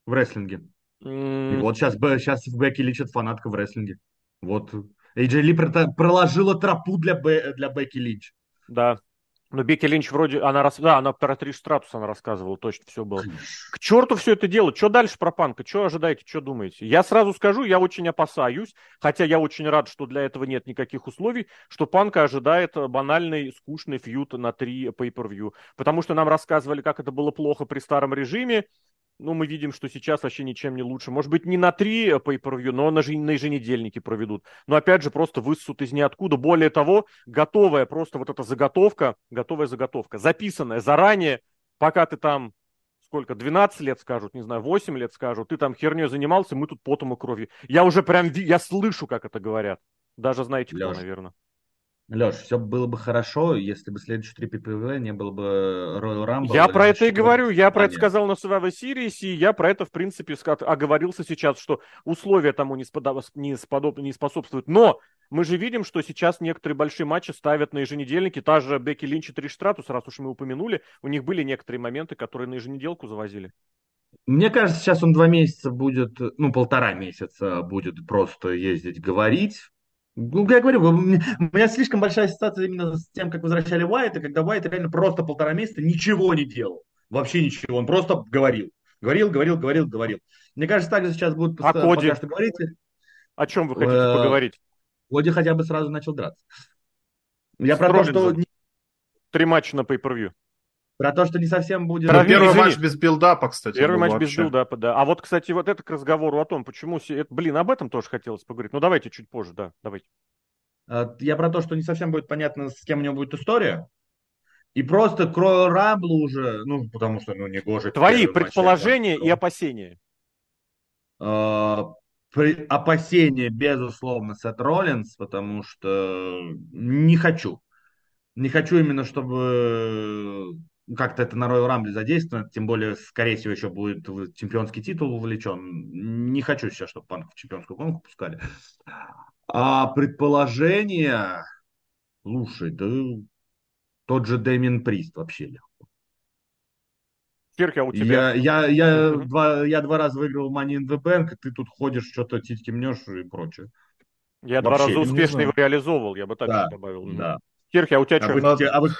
в рестлинге. И
М,
вот сейчас, сейчас Бекки Линч фанатка в рестлинге. Вот. AJ Ли проложила тропу для, Бе- для Бекки Линч.
Да. Но Бекки Линч вроде, она рас... да, она про Триш Стратус она рассказывала, точно все было. К черту все это дело. Что дальше про панка? Что ожидаете, что думаете? Я сразу скажу, я очень опасаюсь, хотя я очень рад, что для этого нет никаких условий, что панка ожидает э, банальный, скучный feud на три pay-per-view. Потому что нам рассказывали, как это было плохо при старом режиме. Ну, мы видим, что сейчас вообще ничем не лучше. Может быть, не на три э, pay-per-view, но на, же- на еженедельнике проведут. Но опять же, просто высосут из ниоткуда. Более того, готовая просто вот эта заготовка, готовая заготовка, записанная заранее, пока ты там сколько, 12 лет скажут, не знаю, 8 лет скажут, ты там херней занимался, мы тут потом и кровью. Я уже прям, я слышу, как это говорят. Даже знаете кто,
Лёш,
наверное.
Леш, все было бы хорошо, если бы следующие три PPV не было бы Royal Rumble.
Я про это и говорю, я про это сказал на Survivor Series, и я про это, в принципе, оговорился сейчас, что условия тому не, сподо- не, сподоб- не способствуют. Но мы же видим, что сейчас некоторые большие матчи ставят на еженедельники. Та же Бекки Линч и Триш Стратус, раз уж мы упомянули, у них были некоторые моменты, которые на еженеделку завозили.
Мне кажется, сейчас он два месяца будет, ну, полтора месяца будет просто ездить говорить. Ну, я говорю, у меня, слишком большая ассоциация именно с тем, как возвращали Уайта, когда Уайт реально просто полтора месяца ничего не делал. Вообще ничего. Он просто говорил. Говорил, говорил, говорил, говорил. Мне кажется, так же сейчас будут
А
поста-
Коди?
пока что говорить.
О чем вы хотите
Э,
поговорить?
Коди хотя бы сразу начал драться. Я
С
про то, что,
Три матча на pay-per-view.
Про то, что не совсем будет...
Про-
Ну, первый
извини.
матч без билдапа, кстати.
Первый матч без
вообще.
билдапа, да. А вот, кстати, вот это к разговору о том, почему... блин, об этом тоже хотелось поговорить. Ну, давайте чуть позже, да, давайте.
Э, Я про то, что не совсем будет понятно, с кем у него будет история. И просто к Royal Rumble уже, ну, потому что, ну, не гоже.
Твои предположения
это-
и опасения.
Э, при- Опасения, безусловно, Сет Роллинс, потому что не хочу. Не хочу именно, чтобы как-то это на Royal Rumble задействовано, тем более, скорее всего, еще будет чемпионский титул увлечен. Не хочу сейчас, чтобы панк в чемпионскую гонку пускали. А предположение, слушай, да тот же Дэмин Прист вообще легко.
А у тебя?
Я, я, я,
Мгм.
два, я два раза выиграл Money in the Bank, и ты тут ходишь, что-то титьки мнешь и прочее.
Я два
вообще
раза
не
успешно его реализовывал, я бы так
Да,
добавил.
Да.
Кирки, а у тебя
А
что?
вы, а вы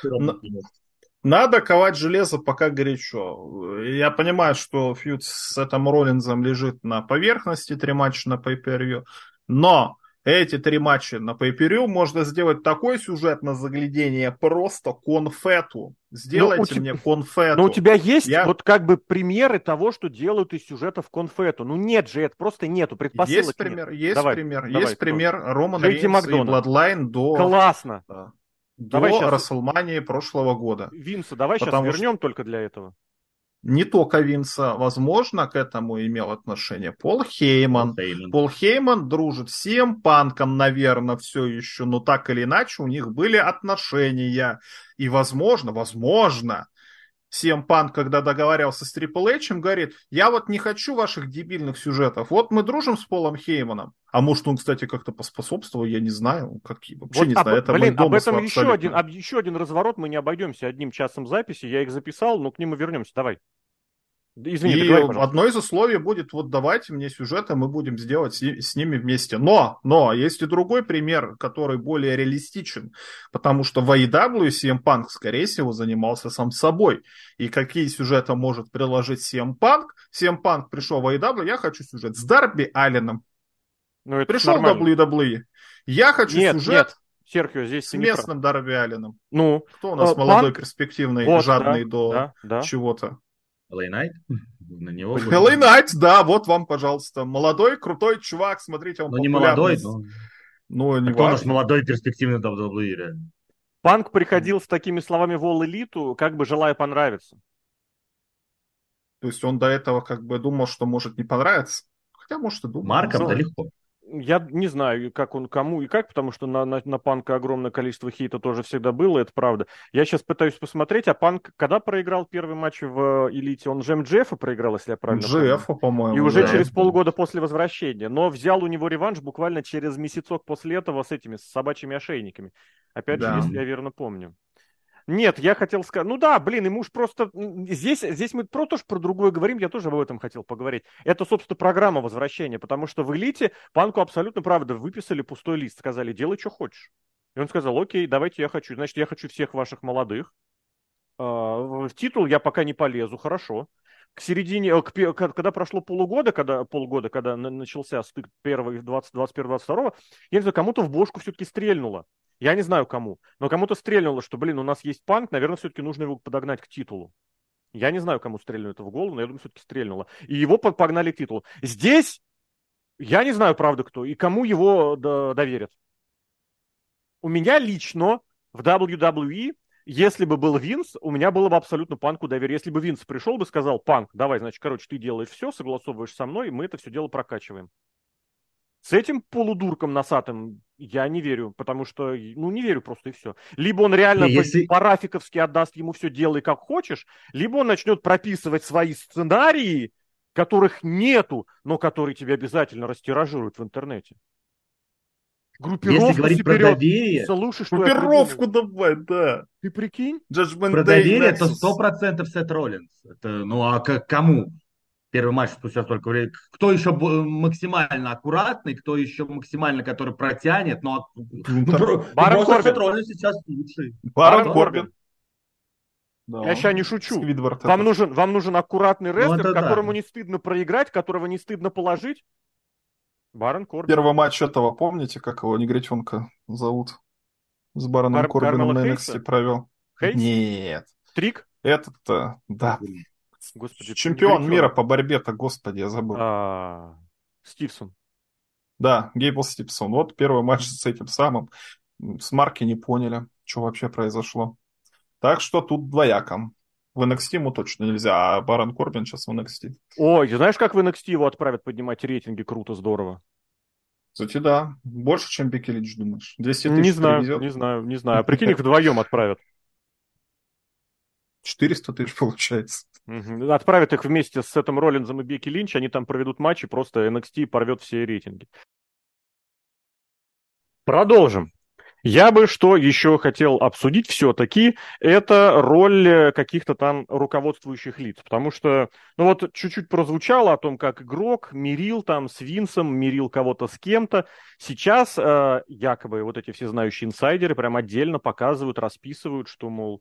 Надо ковать железо, пока горячо. Я понимаю, что фьюд с этим Роллинзом лежит на поверхности, три матча на pay но эти три матча на pay можно сделать такой сюжет на заглядение, просто конфету. Сделайте
те-
мне конфету.
Но у тебя есть
Я-
вот как бы примеры того, что делают из сюжетов конфету. Ну нет же, это просто нету, предпосылок
Есть
нет.
пример, есть
Давай,
пример,
давай,
есть
кто?
пример Роман Рейнс и
Макдональд.
Бладлайн до,
Классно.
да,
Давай
до
щас-
Расселмании прошлого года.
Винса, давай сейчас
Потому что-
вернем только для этого.
Не только Винса, возможно, к этому имел отношение Пол Хейман.
Хейман.
Пол Хейман дружит с CM Панком, наверное, все еще, но так или иначе у них были отношения. И, возможно, возможно, CM Панк, когда договаривался с Triple H, говорит, я вот не хочу ваших дебильных сюжетов. Вот мы дружим с Полом Хейманом. А может, он, кстати, как-то поспособствовал, я не знаю. Как, вообще
Вот
не
об-
знаю, это
блин, об этом еще один, об- еще один разворот, мы не обойдемся одним часом записи. Я их записал, но к ним мы вернемся. Давай. Извини,
и
пожалуйста.
одно из условий будет, вот давайте мне сюжеты, мы будем сделать с, с ними вместе. Но, но, есть и другой пример, который более реалистичен, потому что в AEW CM Punk, скорее всего, занимался сам собой. И какие сюжеты может приложить CM Punk? CM Punk пришел в AEW, я хочу сюжет с Дарби Алленом.
Ну, это
Пришел в
нормально.
WWE, я хочу
Нет,
сюжет
нет, Серхио, здесь
с местным Дарби Алленом.
Ну,
Кто у нас
Э,
молодой,
Punk-
перспективный,
вот,
жадный
да,
до
да, да.
чего-то?
LA Knight? На него.
LA Knight, да, вот вам, пожалуйста. Молодой, крутой чувак, смотрите, он
Ну, не молодой, но...
Ну, не
А кто у нас молодой перспективный WWE, реально?
Панк приходил с такими словами в All Elite, как бы желая понравиться.
То есть он до этого как бы думал, что может не понравиться. Хотя, может, и думал.
Марком,
не
да легко.
Я не знаю, как он кому и как, потому что на, на, на Панка огромное количество хейта тоже всегда было, это правда. Я сейчас пытаюсь посмотреть, а Панк когда проиграл первый матч в Элите? Он же МДФ проиграл, если я правильно
Джеффа, по-моему.
И уже
да.
через полгода после возвращения. Но взял у него реванш буквально через месяцок после этого с этими, с собачьими ошейниками. Опять да. же, если я верно помню. Нет, я хотел сказать, ну да, блин, ему уж просто, здесь, здесь мы про то, что про другое говорим, я тоже об этом хотел поговорить. Это, собственно, программа возвращения, потому что в «Элите» Панку абсолютно, правда, выписали пустой лист, сказали, делай, что хочешь. И он сказал, окей, давайте я хочу, значит, я хочу всех ваших молодых, а, в титул я пока не полезу, хорошо. К середине, э, к, когда прошло полугода, когда, полгода, когда начался стык первого 21-22, я не знаю, кому-то в бошку все-таки стрельнуло. Я не знаю кому, но кому-то стрельнуло, что, блин, у нас есть панк, наверное, все-таки нужно его подогнать к титулу. Я не знаю, кому стрельнуло это в голову, но я думаю, все-таки стрельнуло. И его погнали к титулу. Здесь я не знаю, правда, кто и кому его доверят. У меня лично в WWE, если бы был Винс, у меня было бы абсолютно панку доверие. Если бы Винс пришел бы сказал, панк, давай, значит, короче, ты делаешь все, согласовываешь со мной, и мы это все дело прокачиваем. С этим полудурком носатым я не верю, потому что, ну, не верю просто и все. Либо он реально если... по-рафиковски отдаст ему все делай как хочешь, либо он начнет прописывать свои сценарии, которых нету, но которые тебе обязательно растиражируют в интернете.
Группировку Если говорить про доверие...
Слушай, что
Группировку давай, да.
Ты прикинь?
Judgment про доверие это сто процентов Сет Роллинс. Это, ну а к кому? Первый матч спустя столько времени. Кто еще максимально аккуратный, кто еще максимально, который протянет, но ну,
ну, Барон
Корбин. сейчас лучший.
Барон Корбин.
Да. Я сейчас не шучу. вам нужен, вам нужен аккуратный ну, рестлер, ну, которому да. не стыдно проиграть, которого не стыдно положить. Барон Корбин.
Первый матч этого, помните, как его негритенка зовут? С Бароном Бар- Корбином на NXT провел.
Хейс?
Нет.
Трик?
Этот-то, да. Господи, Чемпион мира по борьбе-то, господи, я забыл.
А, Стивсон.
Да, Гейбл Стивсон. Вот первый матч с этим самым. С Марки не поняли, что вообще произошло. Так что тут двояком. В NXT ему точно нельзя, а Барон Корбин сейчас в NXT.
Ой, знаешь, как в NXT его отправят поднимать рейтинги? Круто, здорово.
Кстати, да. Больше, чем Бекки Линч, думаешь? 200 тысяч
Не знаю, привезет? не знаю, не знаю. А прикинь, их вдвоем отправят.
400 тысяч получается.
Отправят их вместе с Сетом Роллинзом и Бекки Линч, они там проведут матч, и просто NXT порвет все рейтинги. Продолжим. Я бы что еще хотел обсудить все-таки, это роль каких-то там руководствующих лиц. Потому что, ну вот чуть-чуть прозвучало о том, как игрок мирил там с Винсом, мирил кого-то с кем-то. Сейчас э, якобы вот эти все знающие инсайдеры прям отдельно показывают, расписывают, что, мол,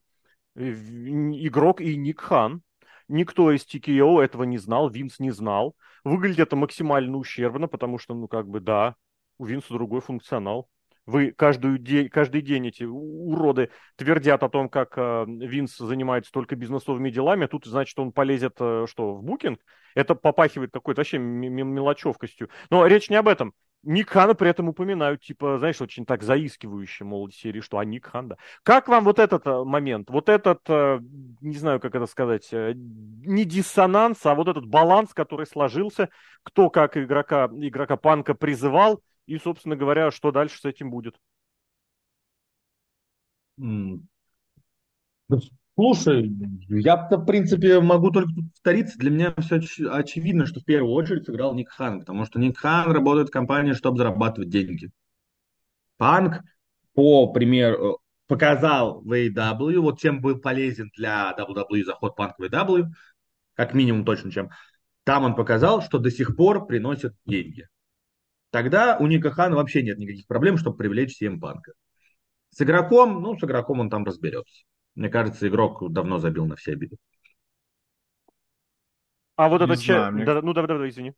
игрок и Ник Хан. Никто из TKO этого не знал, Винс не знал. Выглядит это максимально ущербно, потому что, ну, как бы, да, у Винса другой функционал. Вы каждую день, каждый день эти уроды твердят о том, как э, Винс занимается только бизнесовыми делами, а тут, значит, он полезет, э, что, в букинг? Это попахивает какой-то вообще мелочевкостью. Но речь не об этом. Ник при этом упоминают, типа, знаешь, очень так заискивающе, мол, серии, что а Ник Хан, да. Как вам вот этот э, момент, вот этот, э, не знаю, как это сказать, э, не диссонанс, а вот этот баланс, который сложился, кто как игрока, игрока Панка призывал, и, собственно говоря, что дальше с этим будет?
Слушай, я, в принципе, могу только повториться. Для меня все оч- очевидно, что в первую очередь сыграл Ник Хан, потому что Ник Хан работает в компании, чтобы зарабатывать деньги. Панк, по примеру, показал в AEW, вот чем был полезен для WWE заход Панк в AEW, как минимум точно чем. Там он показал, что до сих пор приносит деньги. Тогда у Ника Хана вообще нет никаких проблем, чтобы привлечь CM Панка. С игроком, ну, с игроком он там разберется. Мне кажется, игрок давно забил на все обиды.
А вот этот человек... Мне... Да, ну, давай, давай, извини.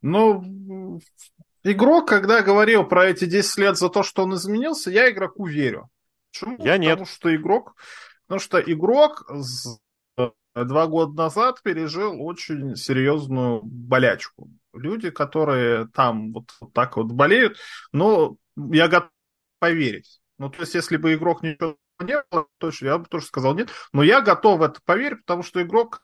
Ну, игрок, когда говорил про эти 10 лет за то, что он изменился, я игроку верю.
Почему? Я нет.
Потому что игрок... Потому что игрок два года назад пережил очень серьезную болячку. Люди, которые там вот, вот так вот болеют, ну, я готов поверить. Ну, то есть, если бы игрок ничего не было, точно, я бы тоже сказал нет. Но я готов в это поверить, потому что игрок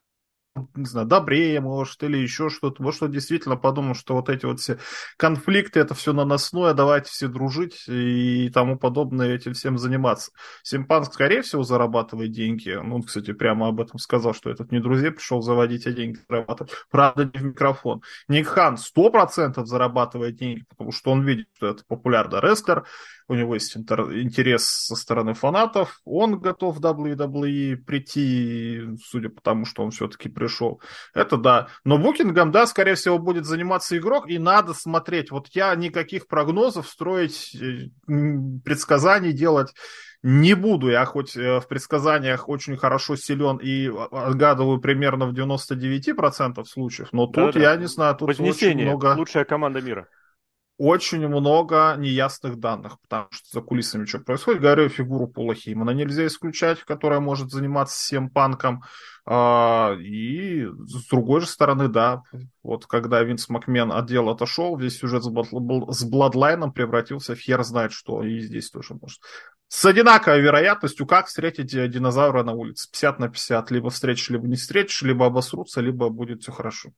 не знаю, добрее, может, или еще что-то. Может, он действительно подумал, что вот эти вот все конфликты, это все наносное, давайте все дружить и тому подобное, этим всем заниматься. Симпан, скорее всего, зарабатывает деньги. Ну, он, кстати, прямо об этом сказал, что этот не друзей пришел заводить, а деньги зарабатывать. Правда, не в микрофон. Ник Хан 100% зарабатывает деньги, потому что он видит, что это популярный рестлер, у него есть интерес со стороны фанатов, он готов в WWE прийти, судя по тому, что он все-таки пришел. Это да. Но букингом, да, скорее всего, будет заниматься игрок, и надо смотреть. Вот я никаких прогнозов строить, э, предсказаний делать не буду. Я хоть э, в предсказаниях очень хорошо силен и отгадываю примерно в 99% случаев, но тут, да, я не знаю, тут
очень много... лучшая команда мира
очень много неясных данных, потому что за кулисами что происходит. Говорю, фигуру Пола Хеймана нельзя исключать, которая может заниматься всем панком. А, и с другой же стороны, да, вот когда Винс Макмен отдел отошел, весь сюжет с Бладлайном превратился в хер знает что, и здесь тоже может. С одинаковой вероятностью, как встретить динозавра на улице. 50 на 50. Либо встретишь, либо не встретишь, либо обосрутся, либо будет все хорошо.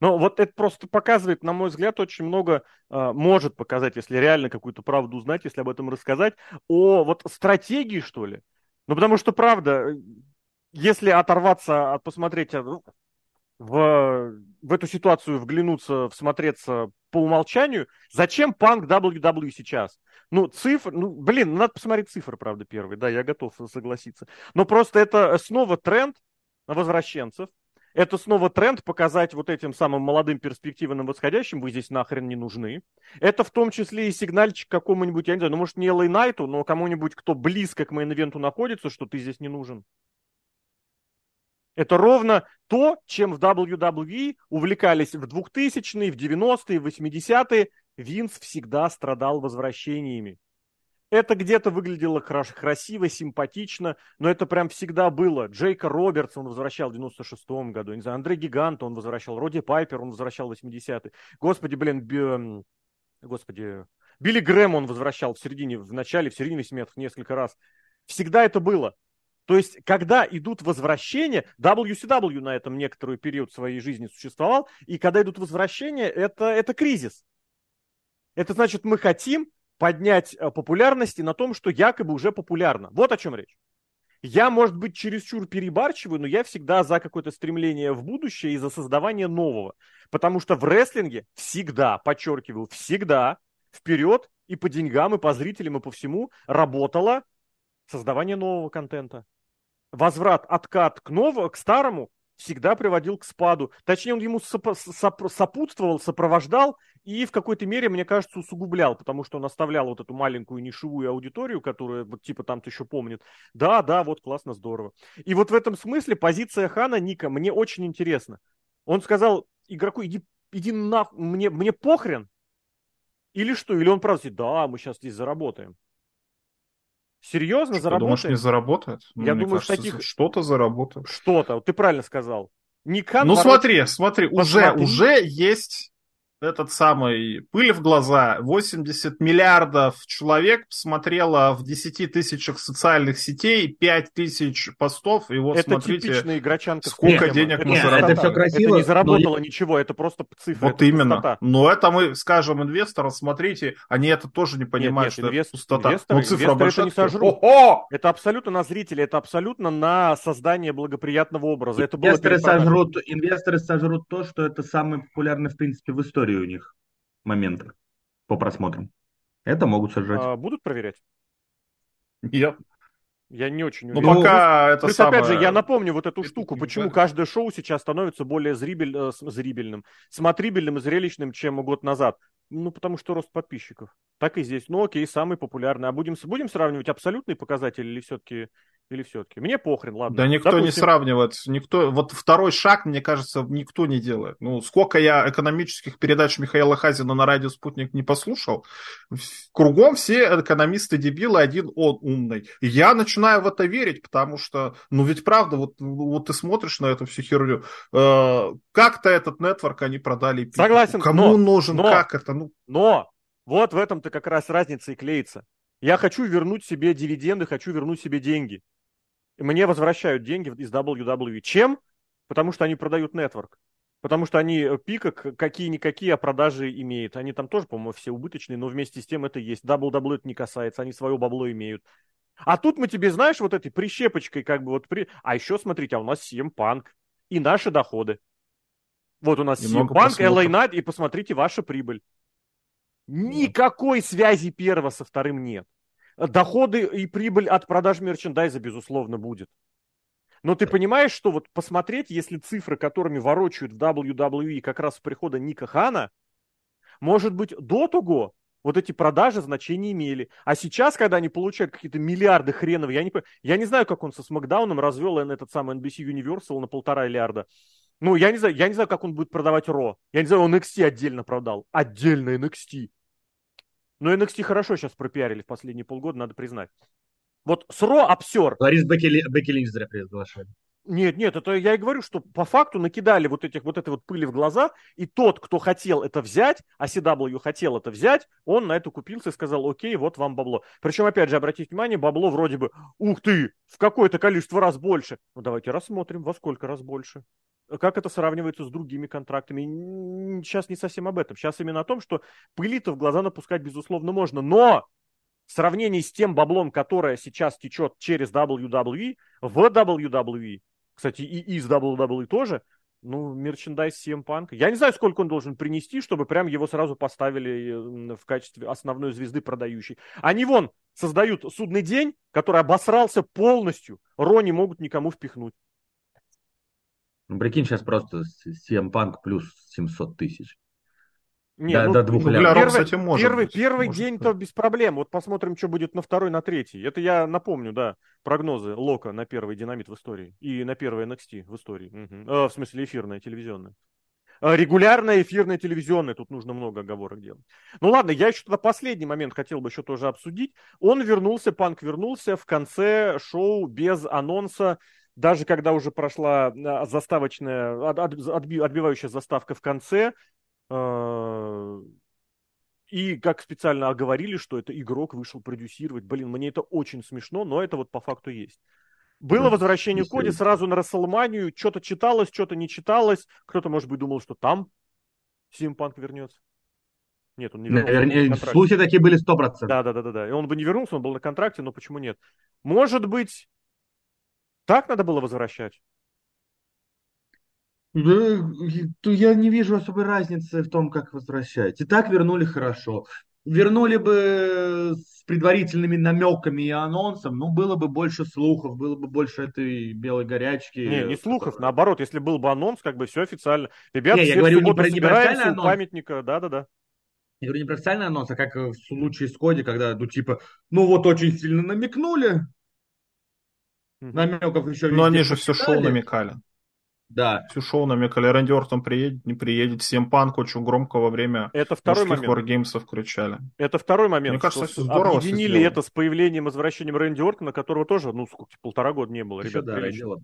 Но вот это просто показывает, на мой взгляд, очень много э, может показать, если реально какую-то правду узнать, если об этом рассказать, о вот стратегии, что ли. Ну, потому что, правда, если оторваться от посмотреть а, ну, в, в эту ситуацию, вглянуться, всмотреться по умолчанию, зачем панк WWE сейчас? Ну, цифр, ну, блин, надо посмотреть цифры, правда, первые, да, я готов согласиться. Но просто это снова тренд возвращенцев, это снова тренд показать вот этим самым молодым перспективным восходящим, вы здесь нахрен не нужны. Это в том числе и сигнальчик какому-нибудь, я не знаю, ну может не Элэй Найту, но кому-нибудь, кто близко к мейн-ивенту находится, что ты здесь не нужен. Это ровно то, чем в WWE увлекались в 2000-е, в 90-е, в 80-е. Винс всегда страдал возвращениями. Это где-то выглядело красиво, симпатично, но это прям всегда было. Джейка Робертс он возвращал в 96-м году, не знаю, Андрей Гигант он возвращал, Роди Пайпер он возвращал в 80-е. Господи, блин, би... господи, Билли Грэм он возвращал в середине, в начале, в середине 80-х несколько раз. Всегда это было. То есть, когда идут возвращения, WCW на этом некоторый период своей жизни существовал, и когда идут возвращения, это, это кризис. Это значит, мы хотим поднять э, популярности на том, что якобы уже популярно. Вот о чем речь. Я, может быть, чересчур перебарчиваю, но я всегда за какое-то стремление в будущее и за создавание нового. Потому что в рестлинге всегда, подчеркиваю, всегда вперед и по деньгам, и по зрителям, и по всему работало создавание нового контента. Возврат, откат к новому, к старому всегда приводил к спаду. Точнее, он ему сопутствовал, сопровождал и в какой-то мере, мне кажется, усугублял, потому что он оставлял вот эту маленькую нишевую аудиторию, которая вот типа там-то еще помнит. Да, да, вот классно, здорово. И вот в этом смысле позиция Хана Ника мне очень интересна. Он сказал игроку, иди, иди на, мне, мне похрен. Или что? Или он правда да, мы сейчас здесь заработаем. Серьезно, что, заработает?
Думаешь, не заработает?
Ну, Я думаю, кажется,
таких... что-то заработает.
Что-то, ты правильно сказал.
Никан ну смотри, смотри, уже, уже есть этот самый пыль в глаза. 80 миллиардов человек посмотрело в 10 тысячах социальных сетей, 5 тысяч постов, и вот
это
смотрите,
типичная игрочанка
сколько денег
это,
мы заработали.
Это все красиво.
Это не заработало но... ничего, это просто цифры.
Вот именно. Пустота. Но это мы скажем инвесторам, смотрите, они это тоже не понимают, нет, нет, что инвест... это пустота.
Инвесторы,
ну, цифра
большая. Это, не сожрут. О-о! это абсолютно на зрителей, это абсолютно на создание благоприятного образа. Это
инвесторы, было сожрут, инвесторы сожрут то, что это самый популярный, в принципе, в истории у них моменты по просмотрам. Это могут сожрать. А,
будут проверять?
Я,
я не очень
уверен. Ну, пока это
Плюс, самое... опять же, я напомню вот эту штуку, почему каждое шоу сейчас становится более зрибель, э, зрибельным, смотрибельным и зрелищным, чем год назад. Ну, потому что рост подписчиков. Так и здесь. Ну, окей, самый популярный. А будем, будем сравнивать абсолютные показатели или все-таки или все-таки? Мне похрен, ладно.
Да никто Допустим... не сравнивает. Никто... Вот второй шаг, мне кажется, никто не делает. Ну, сколько я экономических передач Михаила Хазина на радио «Спутник» не послушал, кругом все экономисты дебилы, один он умный. И я начинаю в это верить, потому что, ну ведь правда, вот, вот ты смотришь на эту всю херню, э, как-то этот нетворк они продали.
Согласен.
Кому но, он нужен, но, как это? Ну...
Но вот в этом-то как раз разница и клеится. Я хочу вернуть себе дивиденды, хочу вернуть себе деньги мне возвращают деньги из WWE. Чем? Потому что они продают нетворк. Потому что они э, пика какие-никакие а продажи имеют. Они там тоже, по-моему, все убыточные, но вместе с тем это есть. WWE это не касается, они свое бабло имеют. А тут мы тебе, знаешь, вот этой прищепочкой как бы вот при... А еще, смотрите, а у нас CM Punk и наши доходы. Вот у нас CM Punk, LA Knight, и посмотрите ваша прибыль. Никакой связи первого со вторым нет. Доходы и прибыль от продаж мерчендайза, безусловно, будет. Но ты понимаешь, что вот посмотреть, если цифры, которыми ворочают в WWE как раз с прихода Ника Хана, может быть, до того вот эти продажи значения имели. А сейчас, когда они получают какие-то миллиарды хренов, я не, я не знаю, как он со Смакдауном развел этот самый NBC Universal на полтора миллиарда. Ну, я не знаю, я не знаю, как он будет продавать Ро. Я не знаю, он NXT отдельно продал. Отдельно NXT. Но NXT хорошо сейчас пропиарили в последние полгода, надо признать. Вот с Ро обсер.
Ларис Бекки, Бекки Линч зря приглашали.
Нет, нет, это я и говорю, что по факту накидали вот этих вот этой вот пыли в глаза, и тот, кто хотел это взять, а CW хотел это взять, он на это купился и сказал, окей, вот вам бабло. Причем, опять же, обратите внимание, бабло вроде бы, ух ты, в какое-то количество раз больше. Ну, давайте рассмотрим, во сколько раз больше. Как это сравнивается с другими контрактами? Сейчас не совсем об этом. Сейчас именно о том, что пыли-то в глаза напускать, безусловно, можно. Но в сравнении с тем баблом, которое сейчас течет через WWE, в WWE, кстати, и из WWE тоже, ну, мерчендайз CM Punk. Я не знаю, сколько он должен принести, чтобы прям его сразу поставили в качестве основной звезды продающей. Они вон создают судный день, который обосрался полностью. Ро не могут никому впихнуть.
Ну, прикинь, сейчас просто CM Punk плюс 700 тысяч.
Не, до, ну, до двух ну, первый, кстати, может Первый, быть, первый может день-то без проблем. Вот посмотрим, что будет на второй, на третий. Это я напомню, да, прогнозы Лока на первый динамит в истории. И на первый NXT в истории. Угу. Э, в смысле, эфирная, телевизионная. Э, регулярная эфирная телевизионная, тут нужно много оговорок делать. Ну ладно, я еще тогда последний момент хотел бы еще тоже обсудить. Он вернулся, Панк вернулся в конце шоу без анонса даже когда уже прошла а, заставочная, отбивающая заставка в конце, а, и как специально оговорили, что это игрок вышел продюсировать. Блин, мне это очень смешно, но это вот по факту есть. Было ну, возвращение Коди сразу на Расселманию, что-то читалось, что-то не читалось. Кто-то, может быть, думал, что там Симпанк вернется. Нет, он не вернулся.
Наверное, слухи такие были 100%.
Да, да, да, да, да. И он бы не вернулся, он был на контракте, но почему нет? Может быть, так надо было возвращать?
Да, я не вижу особой разницы в том, как возвращать. И так вернули хорошо. Вернули бы с предварительными намеками и анонсом, ну, было бы больше слухов, было бы больше этой белой горячки.
Не, не слухов, которая... наоборот, если был бы анонс, как бы все официально. Ребята, не, я говорю не про, не у памятника, да-да-да.
Я говорю не про официальный анонс, а как в случае с Коди, когда, ну, типа, ну, вот очень сильно намекнули,
намеков еще Но они же все шоу намекали.
Да.
Всю шоу намекали, Рэнди Ортон приедет, не приедет. Всем Панк очень громко во время
это второй момент.
WarGames ов кричали.
Это второй момент.
Мне кажется, все здорово
Объединили это с появлением и возвращением Рэнди Ортона, которого тоже, ну, сколько, полтора года не было, Еще ребят. Да,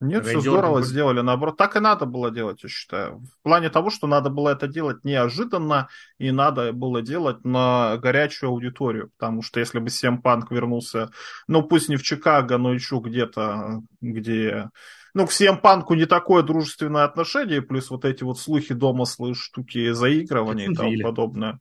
нет, Рейдер все здорово будет... сделали, наоборот. Так и надо было делать, я считаю. В плане того, что надо было это делать неожиданно, и надо было делать на горячую аудиторию. Потому что если бы СМ Панк вернулся, ну пусть не в Чикаго, но еще где-то, где... Ну, к Сем Панку не такое дружественное отношение, плюс вот эти вот слухи, домыслы, штуки заигрывания и тому подобное.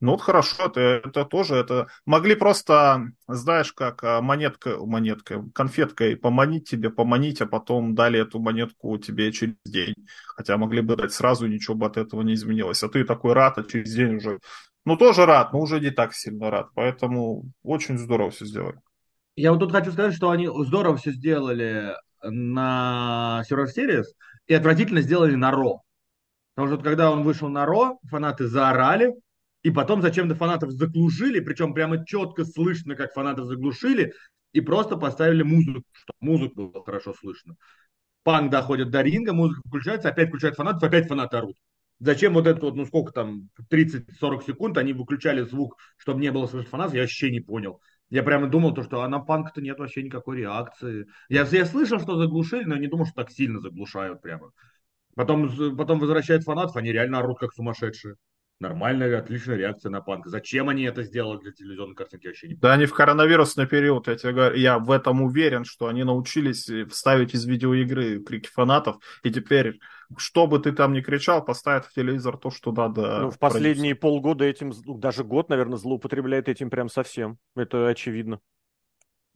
Ну вот хорошо, это, это тоже, это могли просто, знаешь, как а, монетка, монетка, конфеткой поманить тебе, поманить, а потом дали эту монетку тебе через день. Хотя могли бы дать сразу, ничего бы от этого не изменилось. А ты такой рад, а через день уже, ну тоже рад, но уже не так сильно рад. Поэтому очень здорово все сделали.
Я вот тут хочу сказать, что они здорово все сделали на Survivor Series и отвратительно сделали на Ро. Потому что когда он вышел на Ро, фанаты заорали, и потом зачем-то фанатов заглушили, причем прямо четко слышно, как фанатов заглушили, и просто поставили музыку, что музыку было хорошо слышно. Панк доходит до ринга, музыка включается, опять включают фанатов, опять фанаты орут. Зачем вот это вот, ну сколько там, 30-40 секунд они выключали звук, чтобы не было слышно фанатов, я вообще не понял. Я прямо думал, то, что а на панк-то нет вообще никакой реакции. Я, я слышал, что заглушили, но не думал, что так сильно заглушают прямо. Потом, потом возвращают фанатов, они реально орут как сумасшедшие. Нормальная, отличная реакция на панк. Зачем они это сделали для телевизионной картинки, вообще не
Да они в коронавирусный период, я тебе говорю, я в этом уверен, что они научились вставить из видеоигры крики фанатов, и теперь, что бы ты там ни кричал, поставят в телевизор то, что надо.
Ну, в последние продюсеру. полгода этим, даже год, наверное, злоупотребляет этим прям совсем. Это очевидно.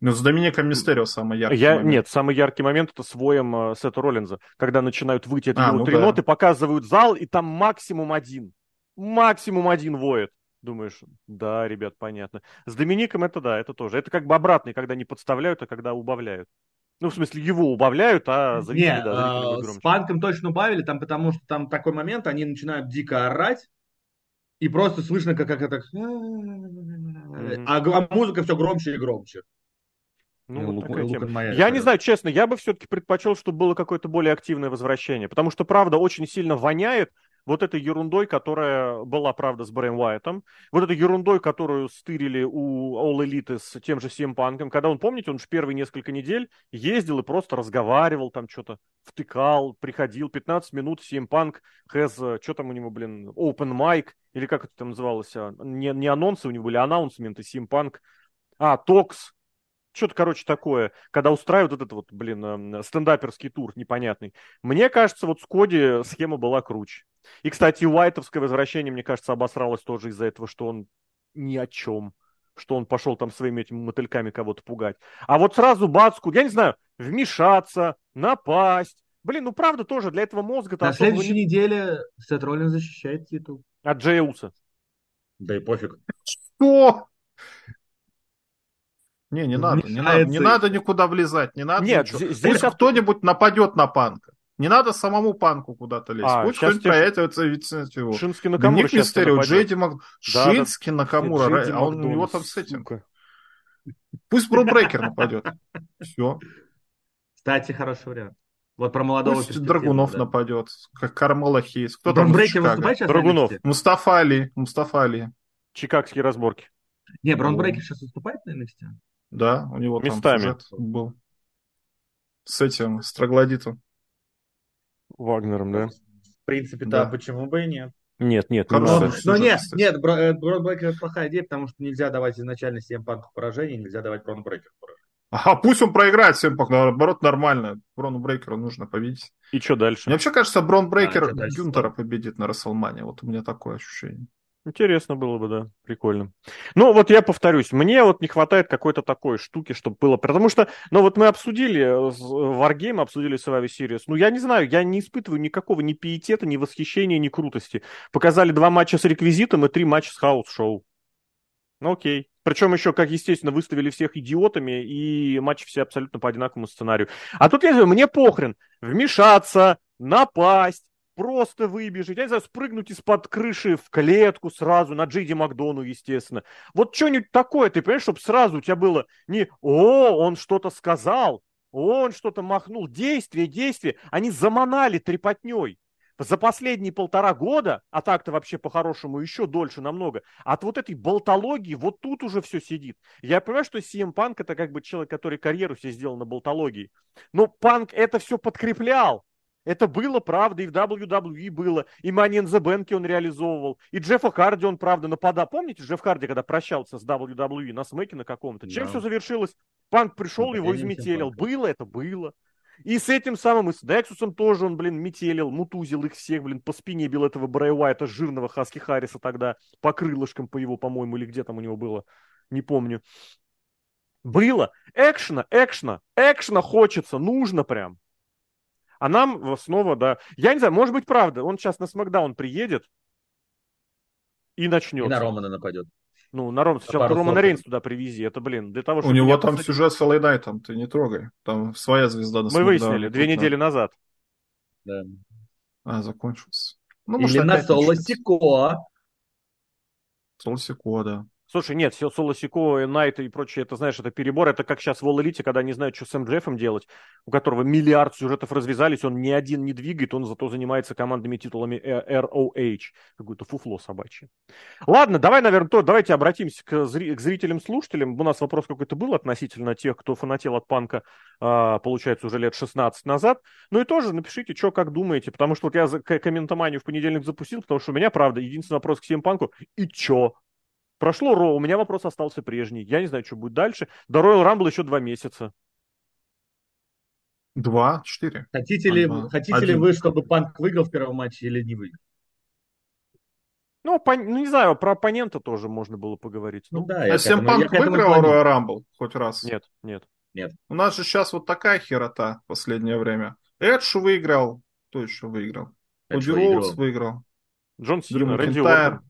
Ну, с Домиником Мистерио самый яркий
я,
момент.
Нет, самый яркий момент это с воем э, Сета Роллинза, когда начинают выйти от а, него ну три да. ноты, показывают зал, и там максимум один максимум один воет. Думаешь, да, ребят, понятно. С Домиником это да, это тоже. Это как бы обратный, когда не подставляют, а когда убавляют. Ну, в смысле, его убавляют, а
зрители, не, да, зрители а, С панком точно убавили, там, потому что там такой момент, они начинают дико орать, и просто слышно, как, как это... Mm-hmm. А, а музыка все громче и громче.
Ну, ну вот такая тема. Я не знаю, честно, я бы все-таки предпочел, чтобы было какое-то более активное возвращение, потому что, правда, очень сильно воняет, вот этой ерундой, которая была, правда, с Брэем Уайтом, вот этой ерундой, которую стырили у All Elite с тем же CM Панком, когда он, помните, он же первые несколько недель ездил и просто разговаривал там что-то, втыкал, приходил, 15 минут CM Punk has, что там у него, блин, open mic, или как это там называлось, а, не, не анонсы у него были, а анонсменты CM Punk, а, токс, что-то, короче, такое, когда устраивают вот этот вот, блин, эм, стендаперский тур непонятный. Мне кажется, вот с Коди схема была круче. И, кстати, Уайтовское возвращение, мне кажется, обосралось тоже из-за этого, что он ни о чем что он пошел там своими этими мотыльками кого-то пугать. А вот сразу Бацку, я не знаю, вмешаться, напасть. Блин, ну правда тоже для этого мозга...
На следующей не... неделе Сет Роллин защищает титул.
От Джея Уса.
Да и пофиг.
Что? Не, не надо, не надо, не надо никуда влезать, не надо
Нет,
ничего. здесь Пусть кто-нибудь нападет на панка. Не надо самому панку куда-то лезть. А, Пусть кто-нибудь проявится его.
Шински Накамура Ник
Мистерио, Джейди Мак... да, Шински да. Накамура, Джейди а он, у него там с этим. Пусть Брокер нападет. Все.
Кстати, хороший вариант. Вот про молодого
Пусть Драгунов да. нападет, как Кармела Хейс.
Кто там Брейкер выступает сейчас
Драгунов.
Мустафа Али. Мустафа Али.
Чикагские разборки.
Не, Бронбрейкер сейчас выступает на NXT?
Да, у него
Местами.
там был. С этим, с Троглодитом.
Вагнером, да?
В принципе, да, да почему бы и нет.
Нет, нет,
не надо. Но нет, нет, Бронбрейкер это плохая идея, потому что нельзя давать изначально 7 панков поражений, нельзя давать Бронбрейкер поражение.
Ага, пусть он проиграет всем, наоборот, нормально. Брону Брейкеру нужно победить.
И что дальше?
Мне вообще кажется, Брон Брейкер а, Гюнтера победит на Расселмане. Вот у меня такое ощущение.
Интересно было бы, да, прикольно. Ну, вот я повторюсь, мне вот не хватает какой-то такой штуки, чтобы было, потому что, ну, вот мы обсудили э, Wargame, обсудили Survivor Series, ну, я не знаю, я не испытываю никакого ни пиетета, ни восхищения, ни крутости. Показали два матча с реквизитом и три матча с house show. Ну, окей. Причем еще, как естественно, выставили всех идиотами, и матчи все абсолютно по одинаковому сценарию. А тут я говорю, мне похрен вмешаться, напасть, просто выбежать, я не знаю, спрыгнуть из-под крыши в клетку сразу, на Джейди Макдону, естественно. Вот что-нибудь такое, ты понимаешь, чтобы сразу у тебя было не «О, он что-то сказал», «Он что-то махнул», действие, действие. Они заманали трепотней. За последние полтора года, а так-то вообще по-хорошему еще дольше намного, от вот этой болтологии вот тут уже все сидит. Я понимаю, что CM Punk это как бы человек, который карьеру себе сделал на болтологии. Но Панк это все подкреплял. Это было, правда, и в WWE было, и Money in the Bank он реализовывал, и Джеффа Харди он, правда, нападал. Помните, Джефф Харди, когда прощался с WWE на смеке на каком-то? Чем да. все завершилось? Панк пришел, ну, его изметелил. Было это, было. И с этим самым, и с Дексусом тоже он, блин, метелил, мутузил их всех, блин, по спине бил этого Брэй Уайта, жирного Хаски Харриса тогда, по крылышкам по его, по-моему, или где там у него было, не помню. Было. Экшена, экшена, экшена хочется, нужно прям. А нам снова, да. Я не знаю, может быть, правда. Он сейчас на Смакдаун приедет и начнет. И
на Романа нападет.
Ну, на Ром... Сначала Романа Рейнс туда привези. Это, блин, для того,
чтобы... У него там посадить... сюжет с Элэй Найтом, ты не трогай. Там своя звезда
на Мы выяснили, две недели назад.
Да.
А, закончился.
Ну, Или на Соло Сико.
Соло Сико, да.
Слушай, нет, все Соло Сико, Найт и прочее, это, знаешь, это перебор. Это как сейчас в All Elite, когда не знают, что с МДФом делать, у которого миллиард сюжетов развязались, он ни один не двигает, он зато занимается командными титулами ROH. Какое-то фуфло собачье. Ладно, давай, наверное, то, давайте обратимся к, зри- к зрителям-слушателям. У нас вопрос какой-то был относительно тех, кто фанател от панка, а, получается, уже лет 16 назад. Ну и тоже напишите, что как думаете, потому что вот я комментоманию в понедельник запустил, потому что у меня, правда, единственный вопрос к Симпанку, и чё? Прошло Ро, у меня вопрос остался прежний. Я не знаю, что будет дальше. До Royal Rumble еще два месяца.
Два, четыре.
Хотите, ли, хотите ли вы, чтобы Панк выиграл в первом матче или не выиграл?
Ну, по, ну, не знаю, про оппонента тоже можно было поговорить.
Ну,
ну
да,
а Сэм Панк выиграл Royal Rumble хоть раз?
Нет, нет.
Нет.
У нас же сейчас вот такая херота в последнее время. Эдж выиграл. Кто еще выиграл? Коди Роуз выиграл.
Джон Сина, Рэнди Ортон.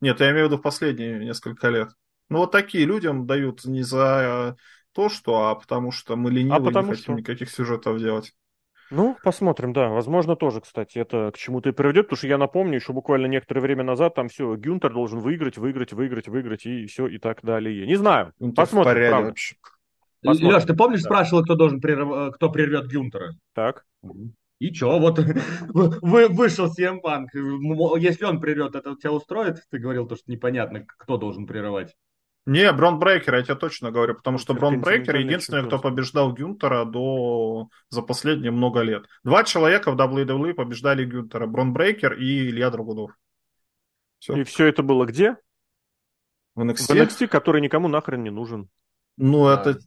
Нет, я имею в виду в последние несколько лет. Ну, вот такие людям дают не за то, что, а потому что мы ленивы, а потому не хотим что? никаких сюжетов делать.
Ну, посмотрим, да. Возможно, тоже, кстати, это к чему-то и приведет, потому что я напомню, еще буквально некоторое время назад там все, Гюнтер должен выиграть, выиграть, выиграть, выиграть, и все, и так далее. Не знаю. Гюнтер посмотрим, правда.
Посмотрим. Леш, ты помнишь, да. спрашивал, кто должен прерв... кто прервет Гюнтера?
Так.
И чё, вот [LAUGHS] вы, вышел CM Punk. Если он прервет, это тебя устроит? Ты говорил, то, что непонятно, кто должен прерывать.
Не, Брон Брейкер, я тебе точно говорю, потому что Брон Брейкер единственный, кто побеждал Гюнтера до... за последние много лет. Два человека в WWE побеждали Гюнтера. Брон Брейкер и Илья Драгунов.
Все. И все это было где?
В NXT.
В NXT, который никому нахрен не нужен.
Ну, а. это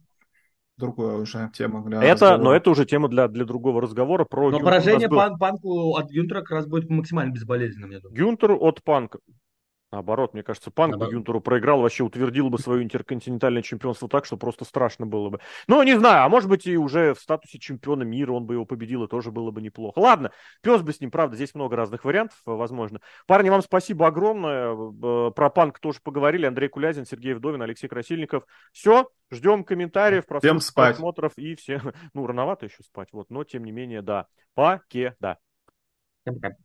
другая уже тема.
Для это, разговора. но это уже тема для, для другого разговора. Про
но Гюнтер поражение был... пан, Панку от Гюнтера как раз будет максимально безболезненным, я
думаю. Гюнтер от Панка. Наоборот, мне кажется, Панк бы Юнтеру проиграл, вообще утвердил бы свое интерконтинентальное чемпионство так, что просто страшно было бы. Ну, не знаю, а может быть и уже в статусе чемпиона мира он бы его победил, и тоже было бы неплохо. Ладно, пес бы с ним, правда, здесь много разных вариантов, возможно. Парни, вам спасибо огромное. Про Панк тоже поговорили. Андрей Кулязин, Сергей Вдовин, Алексей Красильников. Все, ждем комментариев, просмотров и все. [LAUGHS] Ну, рановато еще спать, вот, но тем не менее, да. Пакеда. Всем пока.